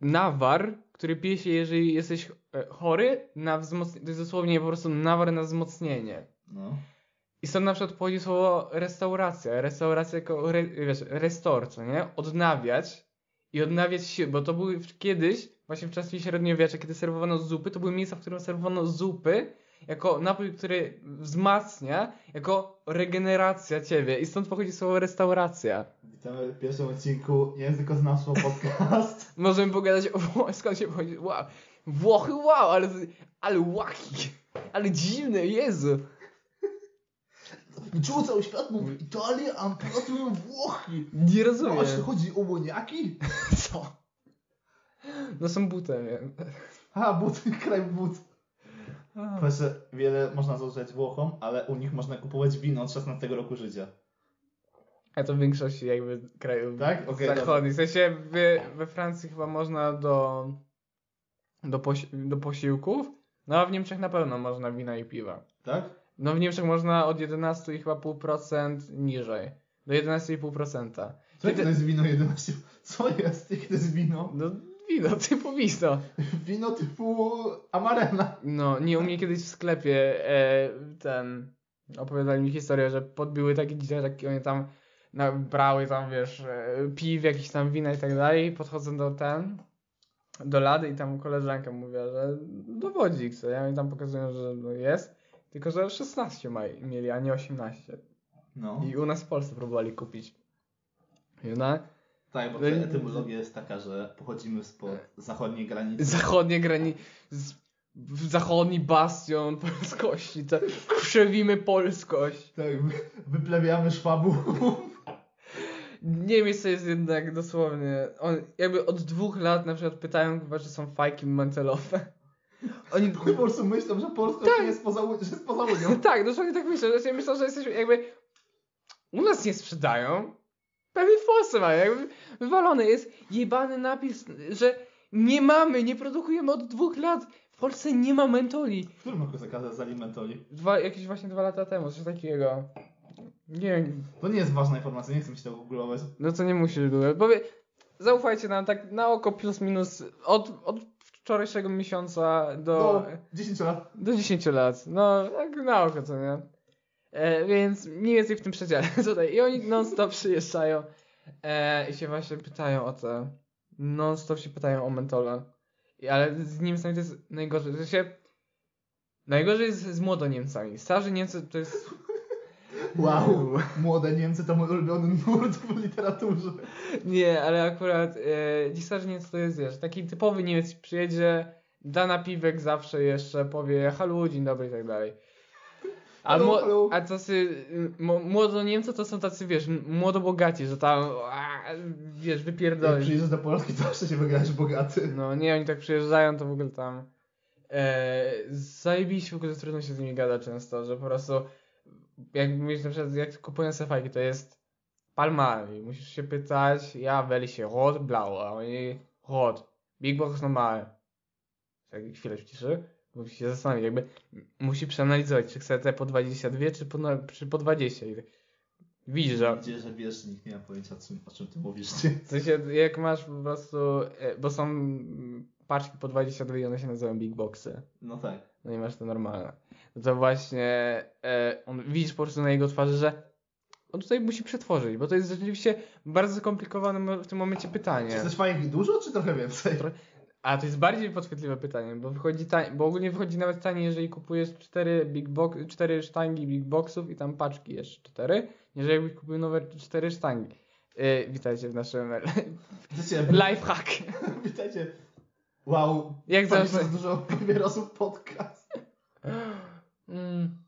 nawar, który pije się, jeżeli jesteś e, chory, na wzmocnienie. To jest dosłownie po prostu nawar na wzmocnienie. No. I stąd na przykład pochodzi słowo restauracja. Restauracja jako, re, wiesz, restore, co nie? Odnawiać i odnawiać się, bo to były kiedyś, właśnie w czasie średniowiecza, kiedy serwowano zupy, to były miejsca, w których serwowano zupy jako napój, który wzmacnia, jako regeneracja ciebie. I stąd pochodzi słowo restauracja. Witamy w pierwszym odcinku Językoznawstwo Podcast. [laughs] Możemy pogadać o skąd się pochodzi. Wow. Włochy, wow, ale, ale łaki. Ale dziwne, Jezu. Czemu cały świat mówi Italia, a pracują Włochy? Nie No, rozumiem. aż to chodzi o łoniaki? [laughs] Co? No są butem, nie? A, but, [laughs] kraj but. Proszę, wiele można zrozumieć Włochom, ale u nich można kupować wino od 16 roku życia. A to w większości jakby krajów Tak? Okej, zachodnich. W sensie we, we Francji chyba można do, do, posi do posiłków, no a w Niemczech na pewno można wina i piwa. Tak? No w Niemczech można od 11 i chyba pół procent niżej. Do 11,5%. Co Kiedy- to jest wino 11? Co jest? Jakie to jest wino? No wino, [laughs] typu wino. Wino typu Amarena. No, nie, u mnie kiedyś w sklepie e, ten, opowiadali mi historię, że podbiły takie dzieciaki, oni tam nabrały tam, wiesz, e, piw, jakiś tam wina i tak dalej, podchodzą do ten, do lady i tam koleżanka mówiła, że dowodzik, co ja mi tam pokazują, że no jest, tylko że 16 ma, mieli, a nie 18. No. I u nas w Polsce próbowali kupić. No, Tak, bo i- ta etymologia jest taka, że pochodzimy spod zachodniej granicy. zachodnie grani... Z... w Zachodni bastion polskości, to krzewimy polskość. Tak, wy- wyplewiamy szwabów. [laughs] Niemiec to jest jednak dosłownie. On jakby od dwóch lat na przykład pytają chyba, czy są fajki mencelowe. Oni. Po prostu myślą, że Polska Tak. jest poza, że jest poza Unią. [laughs] tak, dosłownie tak myślę, że się myślą, że jesteśmy jakby. U nas nie sprzedają. Pewnie w Polsce mają. Jakby wywalony jest jebany napis, że nie mamy, nie produkujemy od dwóch lat. W Polsce nie ma mentoli. W którym roku zakazali mentoli? Dwa, jakieś właśnie dwa lata temu, coś takiego. Nie wiem, To nie jest ważna informacja, nie chcę mi się tego googlować. No to nie musisz Google. Powie, zaufajcie nam tak na oko plus minus od, od wczorajszego miesiąca do, Do 10 lat. do 10 lat. No, tak na oko, co nie? E, więc mniej więcej w tym przedziale [laughs] tutaj. I oni non stop przyjeżdżają e, i się właśnie pytają o te. Non stop się pytają o mentola. I, ale z Niemcami to jest najgorzej. To się, najgorzej jest z młodoniemcami. Starzy Niemcy to jest. Wow. [laughs] Młode Niemcy to mój ulubiony nurt w literaturze. Nie, ale akurat e, starzy Niemcy to jest, wiesz, taki typowy Niemiec przyjedzie, da napiwek zawsze jeszcze, powie halo, dzień dobry i tak dalej. A, halo. a tacy mo- młodo Niemcy to są tacy, wiesz, młodo bogaci, że tam, a, wiesz, Jak wypierdolić. przyjeżdżasz do Polski, to zawsze się wygrałeś bogaty. No nie, oni tak przyjeżdżają, to w ogóle tam e, zajebiście w ogóle trudno się z nimi gada często, że po prostu jak mówisz na przykład, jak kupują sobie fajki, to jest palmami, musisz się pytać, ja welche, rot, blau, a oni rot, big box normal. Tak chwilę ciszy, musi się zastanowić, jakby musi przeanalizować, czy chce te po 22, czy po, na- czy po 20 i tak widzisz, że Gdzie, że wiesz, nikt nie ma pojęcia, o czym, o czym ty mówisz. Nie? w sensie, jak masz po prostu, e, bo są mm, paczki po 22 i one się nazywają big boxy. No tak. No i masz te normalne. No to właśnie e, on, widzisz po prostu na jego twarzy, że on tutaj musi przetworzyć, bo to jest rzeczywiście bardzo skomplikowane w tym momencie Czy pytanie. chcesz fajek dużo, czy trochę więcej? A to jest bardziej podchwytliwe pytanie, bo wychodzi tań, bo ogólnie wychodzi nawet taniej, jeżeli kupujesz 4 big box, 4 sztangi big boxów i tam paczki jeszcze 4, niż jakbyś kupił nowe 4 sztangi. E, witajcie w naszym [laughs] lifehack. [laughs] witajcie. Wow. Jak zawsze. z dużo [laughs] papierosów podcast. Mm.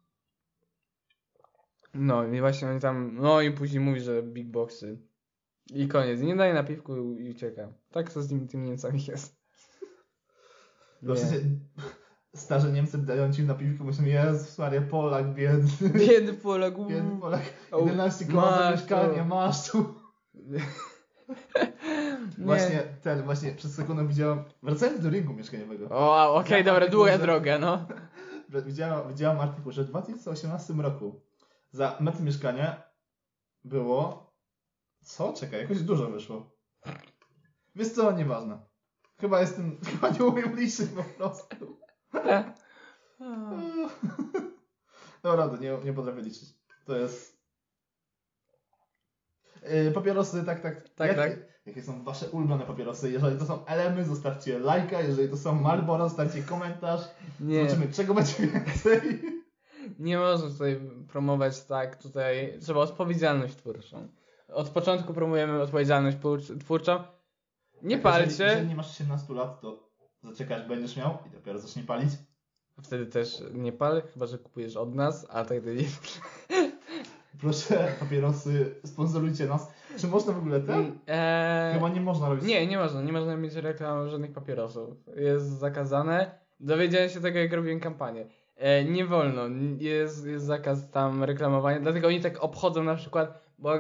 No i właśnie oni tam, no i później mówi, że big boxy. I koniec. Nie daje napiwku i ucieka. Tak to z nimi, tymi Niemcami jest. No, w sensie, starzy Niemcy dają ci na piwku, myślą, Jezus Maria, Polak, biedny. Biedny Polak. Biedny Polak, O, 11 koła za mieszkanie, masz tu. [laughs] Nie. Właśnie, ten, właśnie przez sekundę widziałem, wracając do rynku mieszkaniowego, O, okej, Ja dobra, długa że- droga, no. [laughs] widziałem, widziałem artykuł, że w 2018 roku za metr mieszkania było, co? Czekaj, jakoś dużo wyszło. Wiesz co, nieważne. Chyba jestem, [laughs] chyba nie umiem liczyć po prostu. [laughs] Dobra, nie, nie potrafię liczyć. To jest... Yy, papierosy, tak, tak. Tak, Jak, tak. Jakie są wasze ulubione papierosy? Jeżeli to są Elemy, zostawcie lajka. Jeżeli to są Marlboro, zostawcie komentarz. Nie, Zobaczymy, czego będzie więcej. nie można tutaj promować tak, tutaj trzeba odpowiedzialność twórczą. Od początku promujemy odpowiedzialność twórcz- twórczą. Nie Tak, Jeżeli, palcie. jeżeli nie masz 18 lat, to zaczekać będziesz miał i dopiero zacznie palić. Wtedy też nie pal, chyba że kupujesz od nas, a tak nie. Proszę, papierosy, sponsorujcie nas. Czy można w ogóle ten? Eee, Chyba nie można robić. nie, nie można. Nie można mieć reklam żadnych papierosów. Jest zakazane. Dowiedziałem się tego, jak robiłem kampanię. E, nie wolno. Jest, jest zakaz tam reklamowania. Dlatego oni tak obchodzą na przykład, bo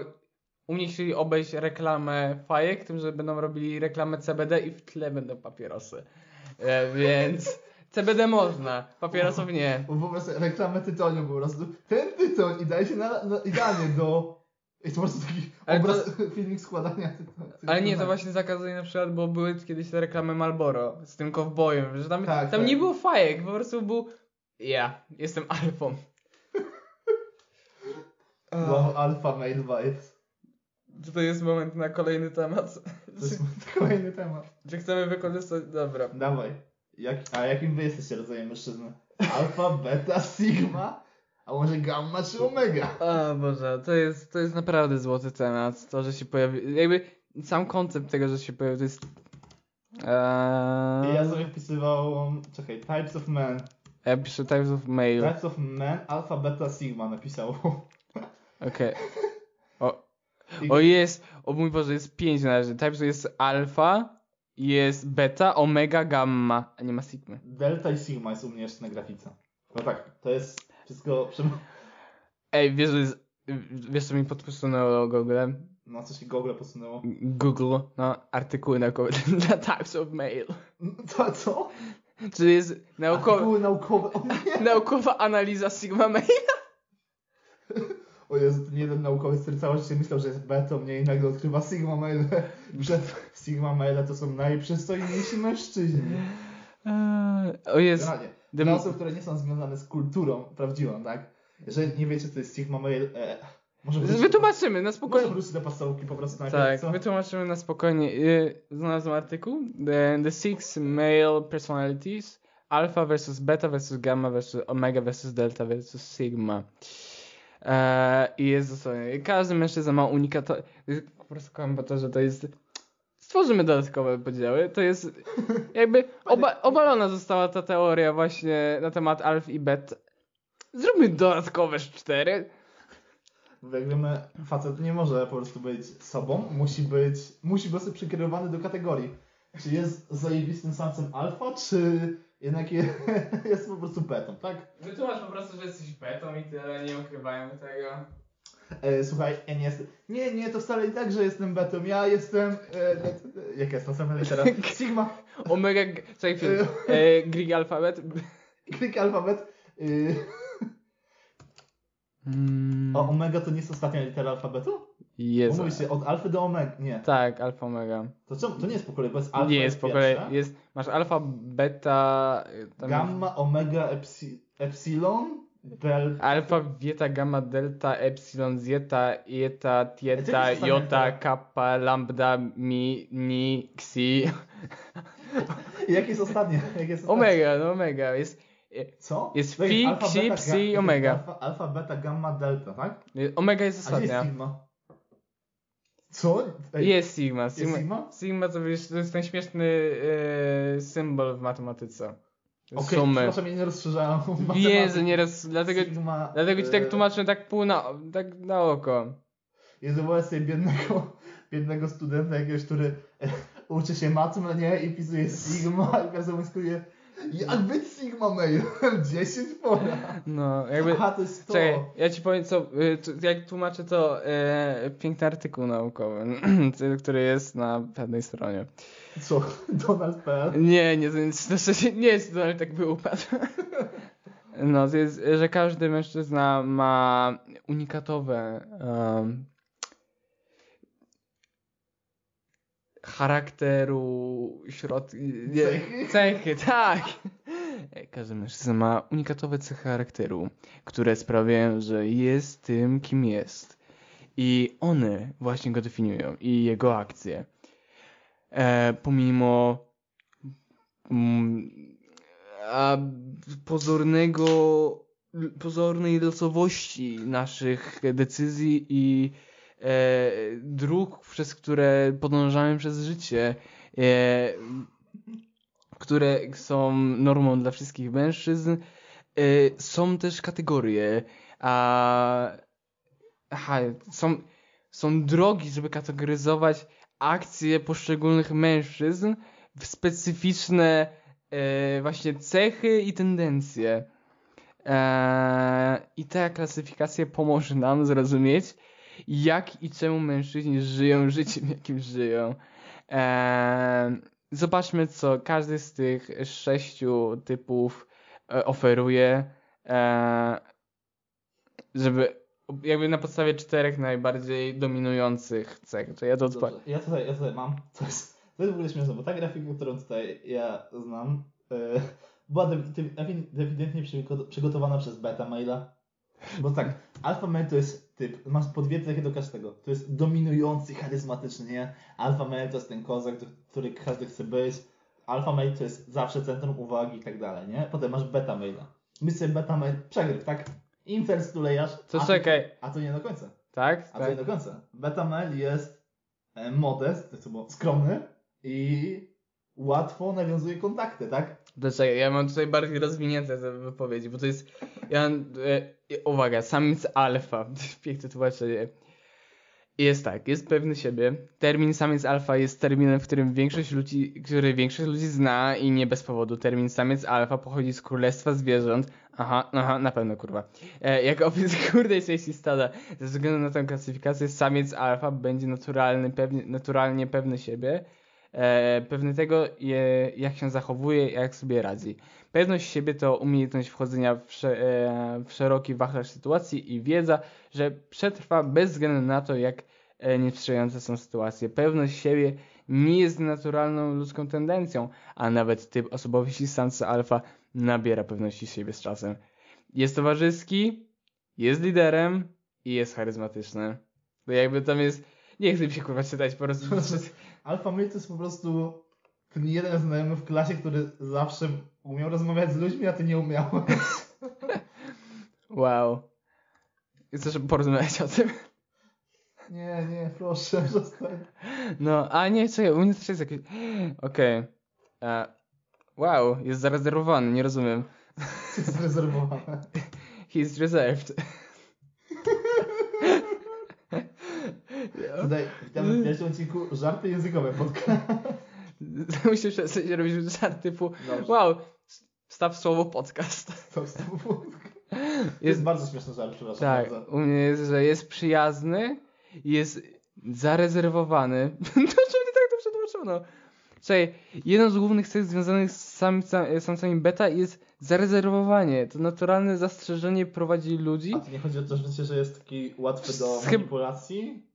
u mnie chcieli obejść reklamę fajek, tym, że będą robili reklamę CBD i w tle będą papierosy. E, więc CBD można, papierosów nie. Bo po prostu reklamę tytoniu po prostu. Ten tytoń i daje się na, na, idealnie do... I to po prostu taki Ale to- obraz, [laughs] filmik składania tytoniu. Ale nie, to właśnie zakazuje na przykład, bo były kiedyś te reklamy Marlboro z tym kowbojem, że tam, Tak, tam tak. nie było fajek, po prostu był ja, jestem alfą. [laughs] Wow, alpha male vibes. Czy to jest moment na kolejny temat? To jest [laughs] kolejny temat. Czy chcemy wykorzystać... Dobra. Dawaj. Jak, a jakim wy jesteście rodzajem mężczyzny? Alfa, beta, sigma? A może gamma czy omega? O Boże, to jest, to jest naprawdę złoty temat. To, że się pojawi... Jakby sam koncept tego, że się pojawił, to jest... Eee... Ja sobie wpisywał, czekaj, types of men. Ja piszę types of mail. Types of men, alfa, beta, sigma napisał. [laughs] Okej. O, I- o jest, o mój Boże, jest pięć na razie. Types jest alfa, jest beta, omega, gamma, a nie ma sigmy. Delta i sigma jest u mnie jeszcze na grafice. No tak, to jest wszystko... Przem... Ej, wiesz, że jest, wiesz co mi podposunęło Google? No co się Google posunęło? Google, no, artykuły naukowe [laughs] dla types of mail. [laughs] To co? Czyli jest naukowa, Artykuły naukowe. O nie! naukowa analiza sigma mail. [laughs] O Jezu, ten jeden naukowiec, który całe życie myślał, że jest betą, nie i nagle odkrywa sigma maile, że sigma maile to są najprzystojniejsi mężczyźni. Eee, o jest, Generalnie, Dem- dla osób, które nie są związane z kulturą prawdziwą, tak? Jeżeli nie wiecie, co jest sigma mail, e, może wytłumaczymy na Może spokojnie. wrócić do podstawki po prostu najpierw, Tak, co? wytłumaczymy na spokojnie. Y, Znalazłem artykuł. The, the Six Male Personalities. Alpha versus Beta versus Gamma versus Omega versus Delta versus Sigma. Eee, I jest dosłownie. Każdy mężczyzna ma unikato... Po prostu kocham po to, że to jest... Stworzymy dodatkowe podziały. To jest jakby [laughs] oba, obalona została ta teoria właśnie na temat alf i bet. Zróbmy dodatkowe cztery. Bo jak wiemy, facet nie może po prostu być sobą, musi być, musi być przykierowany do kategorii. Czy jest zajebistym samcem alfa, czy jednak je, [laughs] jest po prostu betą, tak? Wytłumacz po prostu, że jesteś betą i tyle, nie ukrywajmy tego. E, słuchaj, ja nie jestem. Nie, nie, to wcale nie tak, że jestem betą. Ja jestem. E, e, jaka jest następna litera? [laughs] Sigma. Omega, czekaj chwilę, e, Greek alfabet. [laughs] Klik alfabet. Y, Mm, a omega to nie jest ostatnia litera alfabetu? Jest. mówi się od alfy do omega. Nie. Tak, alfa, omega. To czemu? To nie jest po kolei, bo jest alfa. nie jest po kolei, jest, masz alfa, beta, Gamma, omega, epsi, epsilon, delta. alfa, beta, gamma, delta, epsilon, zeta, eta, to tieta, jest jota, ostatnia kappa, lambda, mi, ni, xi, jakie jest ostatnie? Jest ostatnie? omega, no omega, jest, Co? Jest To phi, alfa, psi, beta, psi, jest omega. Alfa, alfa, beta, gamma, delta, tak? y, omega jest A gdzie jest ostatnia. sigma? Co? Ej, Jest sigma, jest sigma, sigma? sigma to, wiesz, to jest ten śmieszny e, symbol w matematyce. Okej, Sumy. przepraszam, ja nie rozszerzałem. [laughs] Jezu, nieraz, dlatego, Sigma, dlatego ci tak e, tłumaczę tak pół na, tak na oko. Jezu, wyobraź sobie biednego, biednego studenta jakiegoś, który e, uczy się matmy, nie? I pisuje Sigma i piazowiskuje jak być Sigma mailem? 10 [laughs] pora. No, jakby, Aha, to jest to. czekaj, ja ci powiem co, y, jak tłumaczę to e, piękny artykuł naukowy, [clears throat] który jest na pewnej stronie. Co? [laughs] Donald.pl? Nie, nie, szczerze nie jest Donald tak by upadł. No, to jest, że każdy mężczyzna ma unikatowe um, charakteru, środ... nie, Cechy? Cechy, tak. Każdy mężczyzna ma unikatowe cechy charakteru, które sprawiają, że jest tym, kim jest. I one właśnie go definiują i jego akcje. E, pomimo mm, a, pozornego, pozornej losowości naszych decyzji i e, dróg, przez które podążamy przez życie, e, które są normą dla wszystkich mężczyzn, e, są też kategorie, a aha, są, są drogi, żeby kategoryzować akcje poszczególnych mężczyzn w specyficzne e, właśnie cechy i tendencje. E, I ta klasyfikacja pomoże nam zrozumieć, jak i czemu mężczyźni żyją życiem, jakim żyją. E, zobaczmy, co każdy z tych sześciu typów e, oferuje, e, żeby jakby na podstawie czterech najbardziej dominujących cech. To ja to odpalę. Ja tutaj, ja tutaj mam coś. To jest w ogóle śmieszne, bo ta grafika, którą tutaj ja znam, e, była ewidentnie przygo- przygotowana przez beta maila. Bo tak, alfa mail to jest typ, masz po dwie cechy do każdego. To jest dominujący, charyzmatyczny, nie? Alfa mail to jest ten kozak, który każdy chce być. Alfa mail to jest zawsze centrum uwagi i tak dalej, nie? Potem masz beta maila. My sobie beta mail przegryw, tak? Infers tulejasz. To a czekaj, A to nie do końca. tak? A to nie tak. do końca. Beta mail jest e, modest, to było, skromny i łatwo nawiązuje kontakty, tak? To czekaj, ja mam tutaj bardziej rozwinięte te wypowiedzi, bo to jest. Ja mam, e, uwaga, samiec alfa. [laughs] Piękne tłumaczenie. Jest tak, jest pewny siebie. Termin samiec alfa jest terminem, w którym większość ludzi, który większość ludzi zna i nie bez powodu. Termin samiec alfa pochodzi z królestwa zwierząt. Aha, aha, na pewno kurwa. E, jak opis [laughs] górnej części stada. Ze względu na tę klasyfikację samiec alfa będzie naturalny, pewnie, naturalnie pewny siebie. E, pewny tego, je, jak się zachowuje, jak sobie radzi. Pewność siebie to umiejętność wchodzenia w, sze, e, w szeroki wachlarz sytuacji i wiedza, że przetrwa bez względu na to, jak e, niesprzyjające są sytuacje. Pewność siebie nie jest naturalną ludzką tendencją, a nawet typ osobowości samca alfa nabiera pewności siebie z czasem. Jest towarzyski, jest liderem i jest charyzmatyczny. To jakby tam jest... Nie chcę się kurwa czytać po prostu. Alfa mail to jest po prostu ten jeden znajomy w klasie, który zawsze umiał rozmawiać z ludźmi, a ty nie umiałeś. [laughs] Wow. Chcesz porozmawiać o tym? Nie, nie, proszę, przestań. No, a nie, czekaj, u mnie też jest jakieś... Okej. E, Wow, jest zarezerwowany, nie rozumiem. [laughs] Jest zarezerwowane. [laughs] He is reserved. Tutaj witamy w pierwszym odcinku żarty językowe podcast. Musisz przestać robić żart typu Dobrze. wow, staw słowo podcast. To jest, to jest bardzo śmieszny żart, przepraszam tak, bardzo. u mnie jest, że jest przyjazny, jest zarezerwowany. [laughs] Dlaczego nie tak to przetłumaczono? Czekaj, jedną z głównych cech związanych z samcami beta jest zarezerwowanie. To naturalne zastrzeżenie prowadzi ludzi. A to nie chodzi o to, że że jest taki łatwy do manipulacji?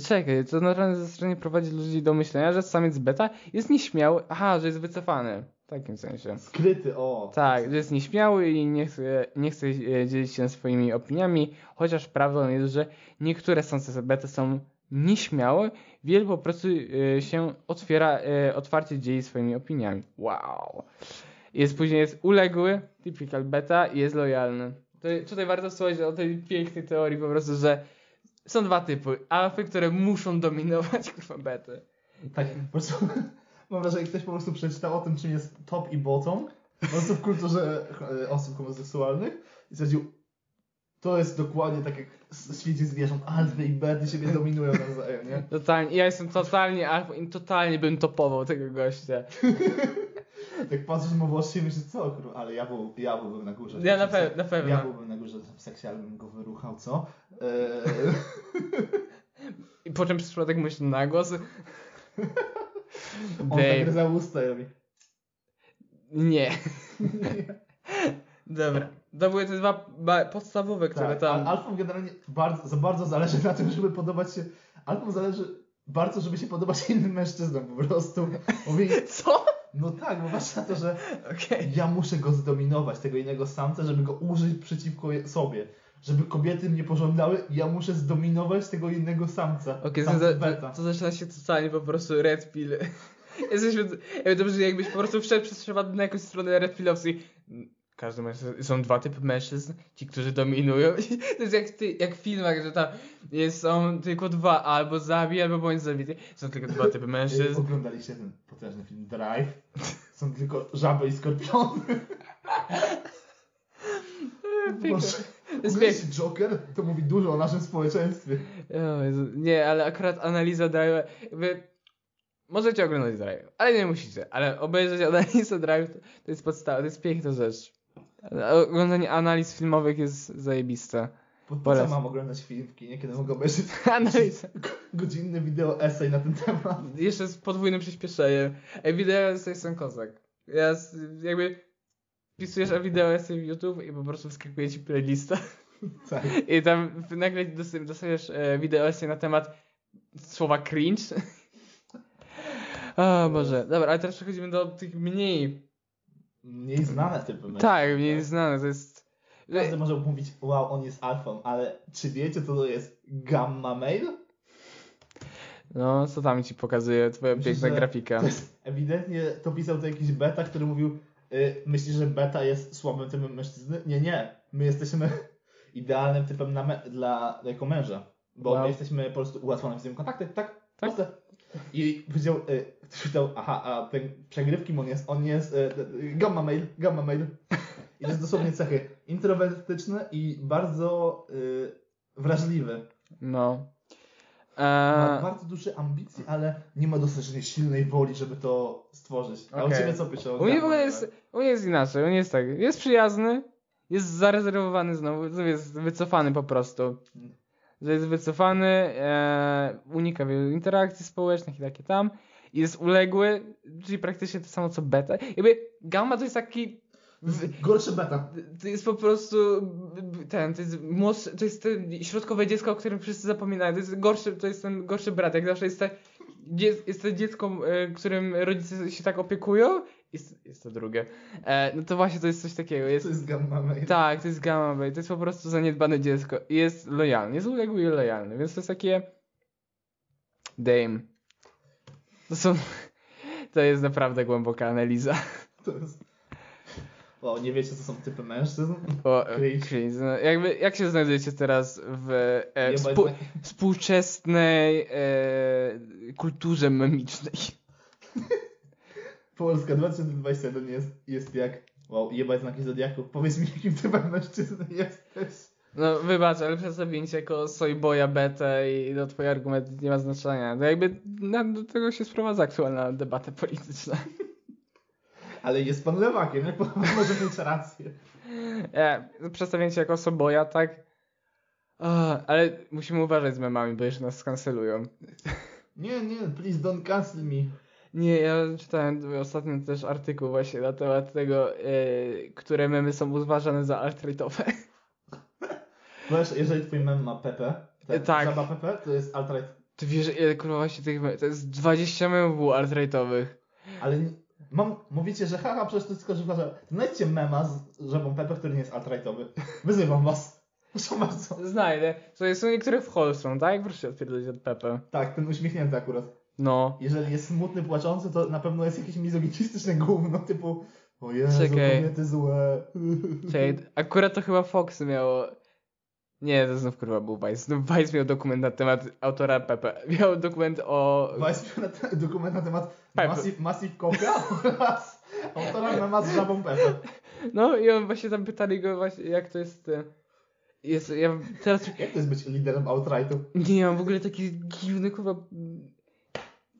Czekaj, to naturalne zastrzeżenie prowadzi ludzi do myślenia, że samiec beta jest nieśmiały. Aha, że jest wycofany. W takim sensie. Skryty, o. Tak, że jest nieśmiały i nie chce, nie chce e, dzielić się swoimi opiniami, chociaż prawdą jest, że niektóre samce beta są nieśmiałe, wiele po prostu e, się otwiera, e, otwarcie dzieli swoimi opiniami. Wow. Jest później jest uległy, typical beta i jest lojalny. To, tutaj warto słuchać o tej pięknej teorii po prostu, że są dwa typy. Alfy, które muszą dominować [laughs] kurwa bety. Tak, po prostu [laughs] mam wrażenie, że ktoś po prostu przeczytał o tym, czym jest top i bottom, po prostu w kulturze e, osób homoseksualnych i stwierdził, to jest dokładnie tak jak w świecie zwierząt, alfy i bety siebie dominują nawzajem, nie? Totalnie, ja jestem totalnie alfą i totalnie bym topował tego gościa. [laughs] [laughs] Tak patrzysz mu w oczy i myślisz, co kurwa, ale ja, był, ja byłbym na górze. Ja na, pe- na pewno. Ja byłbym na górze w seksie, ale bym go wyruchał, co? Eee, [laughs] I po czym przypadek myślę na głos. [laughs] on tak za usta i robi. Nie. Dobra. To były te dwa podstawowe, które Tak, tam. Alfom generalnie bardzo, za bardzo zależy na tym, żeby podobać się. Alfom zależy bardzo, żeby się podobać innym mężczyznom po prostu. Mówi, Co? No tak, bo patrz na to, że [laughs] Okej. ja muszę go zdominować, tego innego samca, żeby go użyć przeciwko sobie. żeby kobiety mnie pożądały ja muszę zdominować tego innego samca. Okej, Samca to, to, zaczyna się totalnie po prostu red pill. [laughs] Jesteśmy, jakby dobrze, jakbyś po prostu wszedł przez przypadek na jakąś stronę red pillowskiej. Każdy mężczyzna, są dwa typy mężczyzn, ci, którzy dominują. [laughs] To jest jak, ty, jak w filmach, że tam jest, są tylko dwa, albo zabij, albo bądź zabity. Są tylko dwa typy mężczyzn. Oglądaliście ten potężny film Drive? Są tylko żaby i skorpiony. [laughs] Boże. Oglądaliście Joker? To mówi dużo o naszym społeczeństwie. Nie, ale akurat analiza Drive, jakby możecie oglądać Drive, ale nie musicie, ale obejrzeć analizę Drive to, to jest podstawa, to jest piękna rzecz. Oglądanie analiz filmowych jest zajebiste. Po, po co mam oglądać film w kinie, kiedy mogę obejrzeć [laughs] Analiza. [laughs] godzinny wideo esej na ten temat? Jeszcze z podwójnym przyspieszeniem. Ej, wideo jest jestem kozak. Ja jakby wpisujesz wideo essay w YouTube i po prostu wyskakuje ci playlista. [laughs] Tak. I tam nagle dos- dostajesz e, wideo essay na temat słowa cringe. O Boże, dobra, ale teraz przechodzimy do tych mniej. Mniej znane typy mężczyzn. Tak, mniej znane, to jest. Każdy może mówić, wow, on jest alfą, ale czy wiecie, co to jest gamma mail? No, co tam ci pokazuje twoja Myślę, piękna grafika. To jest, ewidentnie to pisał to jakiś beta, który mówił, y, myślisz, że beta jest słabym typem mężczyzny? Nie, nie. My jesteśmy [laughs] idealnym typem dla, jako męża. Bo Wow. my jesteśmy po prostu ułatwione w tym kontakty, tak? Tak. Proste. I powiedział, y, pytał, aha, a ten przegrywki on jest, on jest y, gamma mail, gamma mail. I to jest dosłownie cechy. Introwertyczny i bardzo y, wrażliwy. No. Ma Eee, bardzo duże ambicje, ale nie ma dostatecznie silnej woli, żeby to stworzyć. A u Okej. ciebie co pisze? u mnie w ogóle jest, u mnie jest inaczej, mnie jest tak, jest przyjazny, jest zarezerwowany znowu, jest wycofany po prostu. Że jest wycofany, e, unika wielu interakcji społecznych i takie tam. Jest uległy, czyli praktycznie to samo co beta. Jakby gamma to jest taki Gorszy beta. to jest po prostu ten, to jest młodszy, to jest ten środkowe dziecko, o którym wszyscy zapominają. To jest gorszy, to jest ten gorszy brat, jak zawsze jest te, jest to dziecko, e, którym rodzice się tak opiekują. Jest, jest to drugie. E, no to właśnie to jest coś takiego. Jest, To jest gamma mail. tak, to jest gamma bay, to jest po prostu zaniedbane dziecko. I jest lojalny, jest uległy i lojalny, więc to jest takie... Dame. To są... To jest naprawdę głęboka analiza. To jest... O, nie wiecie, co są typy mężczyzn? O, Cringe. cringe. No, jakby, jak się znajdujecie teraz w e, współ, współczesnej e, kulturze memicznej? Polska 2021 jest, jest jak... Wow, jebać znaki Zodiaku. Powiedz mi, jakim typem mężczyzny jesteś. No wybacz, ale przedstawienie cię jako soyboya betę i no, twój argument nie ma znaczenia. To jakby na, do tego się sprowadza aktualna debata polityczna. [laughs] Ale jest pan lewakiem, jak [laughs] pan może mieć rację? E, przedstawienie cię jako soboja, tak? Ale musimy uważać z memami, bo jeszcze nas skancelują. Nie, nie, please don't cancel me. Nie, ja czytałem ostatnio też artykuł właśnie na temat tego, e, które memy są uważane za alt-rightowe. Wiesz, jeżeli twój mem ma Pepe, ten, Tak. żaba Pepe, to jest alt-right. Ty wiesz, ile kurwa właśnie tych memów, to jest 20 memów było alt-rightowych. Ale mam, mówicie, że haha, przecież to tylko żaba. To znajdźcie mema z żabą Pepe, który nie jest alt-rightowy. [laughs] Wyzywam was. [laughs] Proszę bardzo. Znajdę. To są niektóre w Holstrom, tak? Proszę się odpierdolić od Pepe. Tak, ten uśmiechnięty akurat. No. Jeżeli jest smutny, płaczący, to na pewno jest jakieś mizoginistyczne gówno, typu o Jezu, Czekaj. kobiety złe. [laughs] Czekaj, akurat to chyba Fox miało... Nie, to znów kurwa był Vice. Znów Vice miał dokument na temat autora Pepe. Miał dokument o... Vice miał na te- dokument na temat Pepe. Massive, Massive Coca oraz [laughs] autora mema z żabą Pepe. No i on właśnie tam pytali go właśnie, jak to jest... e, Jest, ja teraz Jak to jest być liderem outrightu? Nie, mam w ogóle taki dziwny kurwa...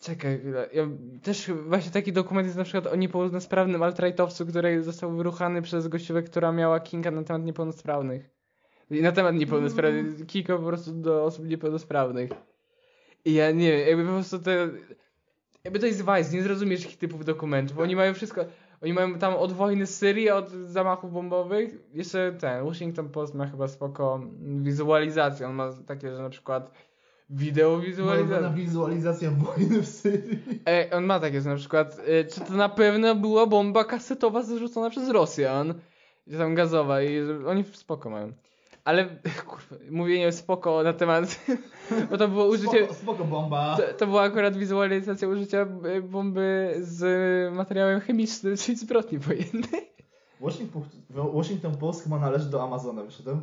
Czekaj, chwilę. ja też właśnie taki dokument jest na przykład o niepełnosprawnym alt-rightowcu, który został wyruchany przez gościówę, która miała kinka na temat niepełnosprawnych. Na temat niepełnosprawnych, kinka po prostu do osób niepełnosprawnych. I ja nie wiem, jakby po prostu te... Jakby to jest Vice, nie zrozumiesz ich typów dokumentów, oni mają wszystko... Oni mają tam od wojny z Syrii, od zamachów bombowych. Jeszcze ten, Washington Post ma chyba spoko wizualizację. On ma takie, że na przykład wideo wizualizacja. wizualizacja wojny w Syrii. Ej, on ma takie, że na przykład, y, czy to na pewno była bomba kasetowa zrzucona przez Rosjan? Czy tam gazowa i że oni spoko mają. Ale [laughs] kurwa, mówienie spoko na temat, [laughs] bo to było użycie, Spoko, spoko bomba. to, to była akurat wizualizacja użycia y, bomby z materiałem chemicznym, [laughs] czyli zbrodni wojennej. Washington, Washington Post chyba należy do Amazona, wyszedłem.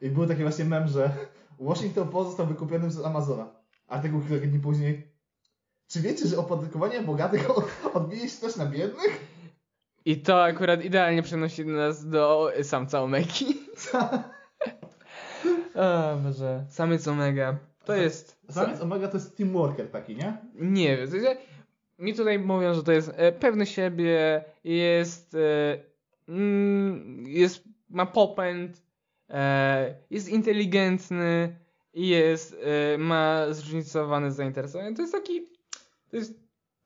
I był taki właśnie mem, że Washington Post został wykupiony przez Amazona. Artykuł kilka dni później. Czy wiecie, że opodatkowanie bogatych od- odbije się też na biednych? I to akurat idealnie przenosi nas do samca Omegi. [laughs] O Boże, samiec Omega. To jest... Zamiast Omega to jest teamworker taki, nie? Nie wiem, mi tutaj mówią, że to jest e, pewny siebie, jest, e, mm, jest ma popęd, e, jest inteligentny i jest, ma zróżnicowane zainteresowania. To jest taki, to jest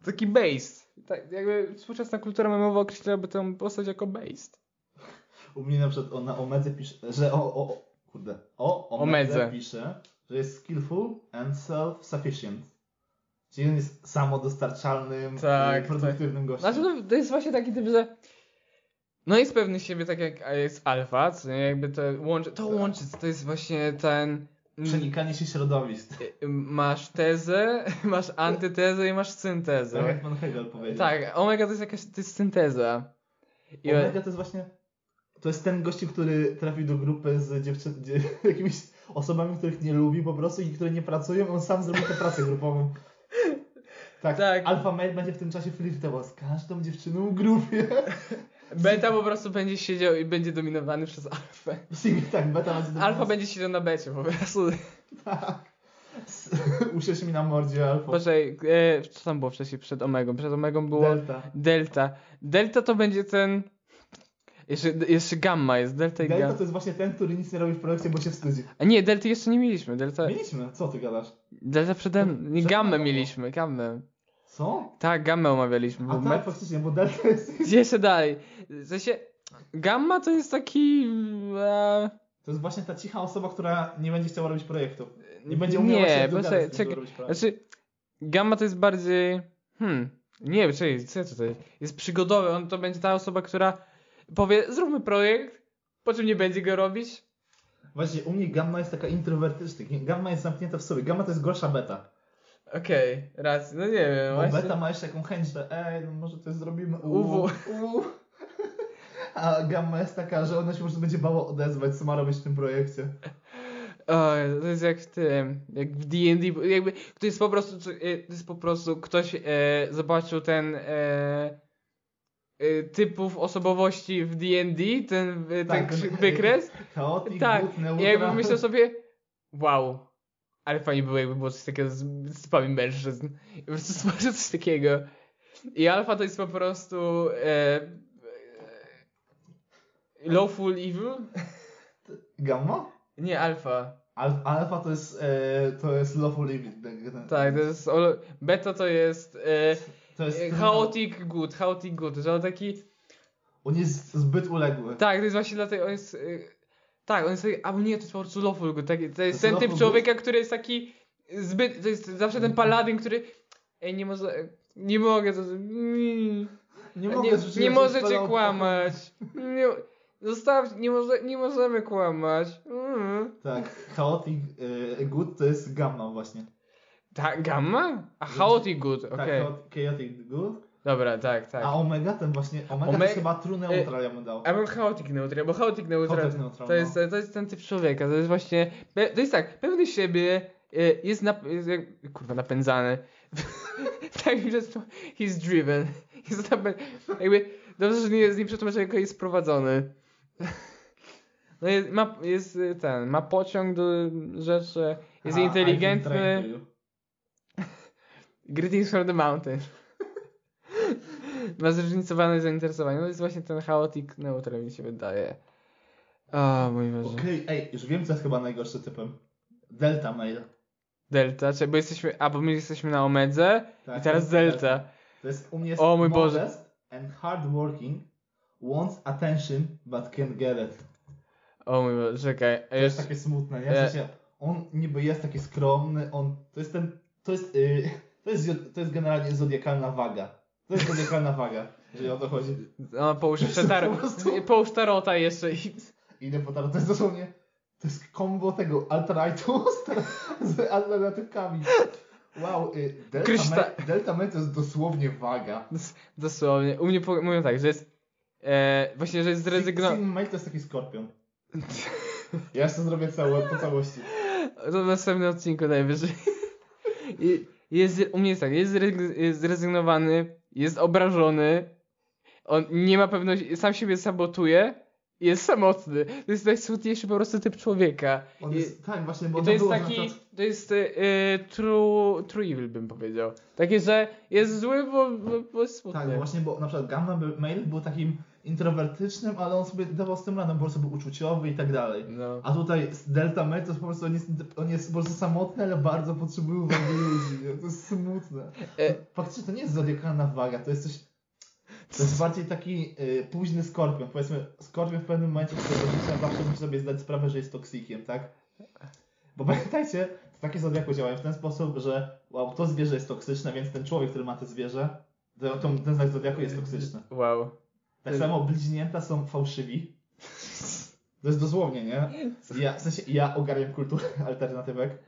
taki based. Tak, jakby współczesna kultura memowa określałaby tę postać jako based. U mnie na przykład o, na Omedze pisze, że o, o, o kurde, o Omedze. Omedze pisze, że jest skillful and self-sufficient. Czyli on jest samodostarczalnym, Tak, tak, produktywnym gościem. Znaczy to, to jest właśnie taki typ, że no jest pewny siebie tak jak jest alfa, co nie? jakby to łączy, to łączy, to jest właśnie ten Przenikanie się środowisk. y, masz tezę, [laughs] masz antytezę i masz syntezę. Tak jak pan Hegel powiedział. Tak, omega to jest jakaś, to jest synteza. I Omega to jest właśnie, to jest ten gościu, który trafił do grupy z dziewczyn, dzie, [laughs] jakimiś osobami, których nie lubi po prostu i które nie pracują, on sam zrobi tę pracę grupową. Tak, Tak. alfa male będzie w tym czasie flirtował z każdą dziewczyną w grupie. [laughs] beta po prostu będzie siedział i będzie dominowany przez alfę. tak, beta będzie Alfa będzie siedział na becie po prostu. Tak. Usiąść mi na mordzie, alfa. Poczekaj, e, co tam było wcześniej przed omegą? Przed omegą było Delta. delta. Delta to będzie ten... Jeszcze, jeszcze gamma jest, delta i Delta gamma. to jest właśnie ten, który nic nie robi w projekcie, bo się wstydzi. A nie, delty jeszcze nie mieliśmy. Delta, Mieliśmy, co ty gadasz? delta przede mną. Gammę mieliśmy, gammę. Co? Tak, gammę omawialiśmy. A tak, faktycznie, bo delta jest... [laughs] Gdzie jeszcze dalej? W sensie, gamma to jest taki... E, To jest właśnie ta cicha osoba, która nie będzie chciała robić projektu. Nie będzie umiała nie, się dogadać z czekaj, robić projekt. znaczy, gamma to jest bardziej, hmm, nie, czekaj, co to jest? Jest przygodowy, on to będzie ta osoba, która powie, zróbmy projekt, po czym nie będzie go robić. Właśnie, u mnie gamma jest taka introwertyczna. Gamma jest zamknięta w sobie. Gamma to jest gorsza beta. Okej, raz, no nie wiem, Bo właśnie. beta ma jeszcze taką chęć, że ej, no może to zrobimy UW. u. A gamma jest taka, że ona się prostu będzie bała odezwać, co ma robić w tym projekcie. O, to jest jak w tym, jak w D&D, jakby, to jest po prostu, to jest po prostu, ktoś e, zobaczył ten e, e, typów osobowości w D&D, ten, e, ten Tak, ten- wykres, Chaotic, Tak, good, jakby myślał sobie, wow, ale fajnie było, jakby było coś takiego z, z typami mężczyzn. I po prostu [laughs] stworzył coś takiego. I alfa to jest po prostu e, e, lawful evil? [laughs] Gamma? Nie, alfa. Al- alfa to jest, e, to jest lawful evil. Tak, to jest, beta to jest e, To jest e, chaotic good, chaotic good, że on taki, On jest zbyt uległy. tak, to jest właśnie dlatego, on jest, e, tak, on jest taki, albo nie, to jest po prostu lawful good, taki, to jest jest ten typ człowieka, który jest taki zbyt, to jest zawsze ten paladyn, który, ej, nie może, nie mogę, to, Nie, nie, mogę nie, rzeczywiście możecie kłamać, nie, zostaw, nie, może, nie możemy kłamać, mm. Tak, chaotic e, good to jest gamma właśnie. Tak, gamma? A chaotic good, okej, Tak, chaot- chaotic good. Dobra, tak, tak. A omega ten właśnie, omega Ome- to jest chyba true neutral ja mu dał. A mam chaotic neutral, bo chaotic neutral, Chaotic neutral, to, jest, no. to jest ten typ człowieka, to jest właśnie, to jest tak, pewny siebie, e, jest, nap, jest kurwa napędzany, [laughs] tak mi he's driven, [laughs] jest napę- jakby, dobrze, że nie jest nie przetłumaczenie, tylko jest prowadzony. [laughs] No jest, ma, jest y, ten, ma pociąg do rzeczy, jest A, inteligentny, greetings from the mountain. Ma zróżnicowane zainteresowanie, no to jest właśnie ten chaotic neutral mi się wydaje. O mój Boże. Okej, ej, już wiem co jest chyba najgorszy typem. Delta mail. Delta, czy, bo jesteśmy, a bo my jesteśmy na Omedze Tak, i teraz Delta. To jest u mnie jest O mój Boże. and hardworking, wants attention but can't get it. O mój Boże, czekaj. A To jest takie smutne, nie? E. W sensie, on niby jest taki skromny, on, to jest ten, to jest, yy, [laughs] to jest, to jest generalnie zodiakalna waga. To jest zodiakalna waga, jeżeli o to chodzi. no, połóż jeszcze tarot, Po prostu- połóż tarota jeszcze i... Idę po tarot. To jest dosłownie, to jest kombo tego alt-rightu [laughs] z, z alternatywkami. Wow, y, Delta, Kryszta- Mail, Delta Mail to jest dosłownie waga. Dos- Dosłownie. U mnie po- mówią tak, że jest. E, właśnie, że jest zrezygnowany. Sigma to jest taki skorpion. Ja jeszcze zrobię cało, po całości. To w następnym odcinku najwyżej. I jest, u mnie jest tak, jest zrezygnowany, jest obrażony, on nie ma pewności, sam siebie sabotuje i jest samotny. To jest najsmutniejszy po prostu typ człowieka. On I, jest, tak, właśnie, bo i to jest taki, przykład- to jest y, true, true evil bym powiedział. Takie, że jest zły, bo, bo, bo jest smutny. Tak, właśnie, bo na przykład Gamma Mail był takim introwertycznym, ale on sobie dawał z tym radę, po prostu był uczuciowy i tak dalej. No. A tutaj z Delta Mail to po prostu, on jest, on jest po prostu samotny, ale bardzo potrzebuje uwagi ludzi. To jest smutne. E, Faktycznie to nie jest zodiakalna waga, to jest coś... To jest bardziej taki y, późny skorpion. Powiedzmy, skorpion w pewnym momencie swojego życia zawsze musi sobie zdać sprawę, że jest toksikiem, tak? Bo pamiętajcie, takie zodiaku działają w ten sposób, że wow, to zwierzę jest toksyczne, więc ten człowiek, który ma to zwierzę, to, to, ten znak zodiaku jest toksyczny. Wow. Tak samo bliźnięta są fałszywi. To jest dosłownie, nie? Ja, w sensie, ja ogarniam kulturę [laughs] alternatywek,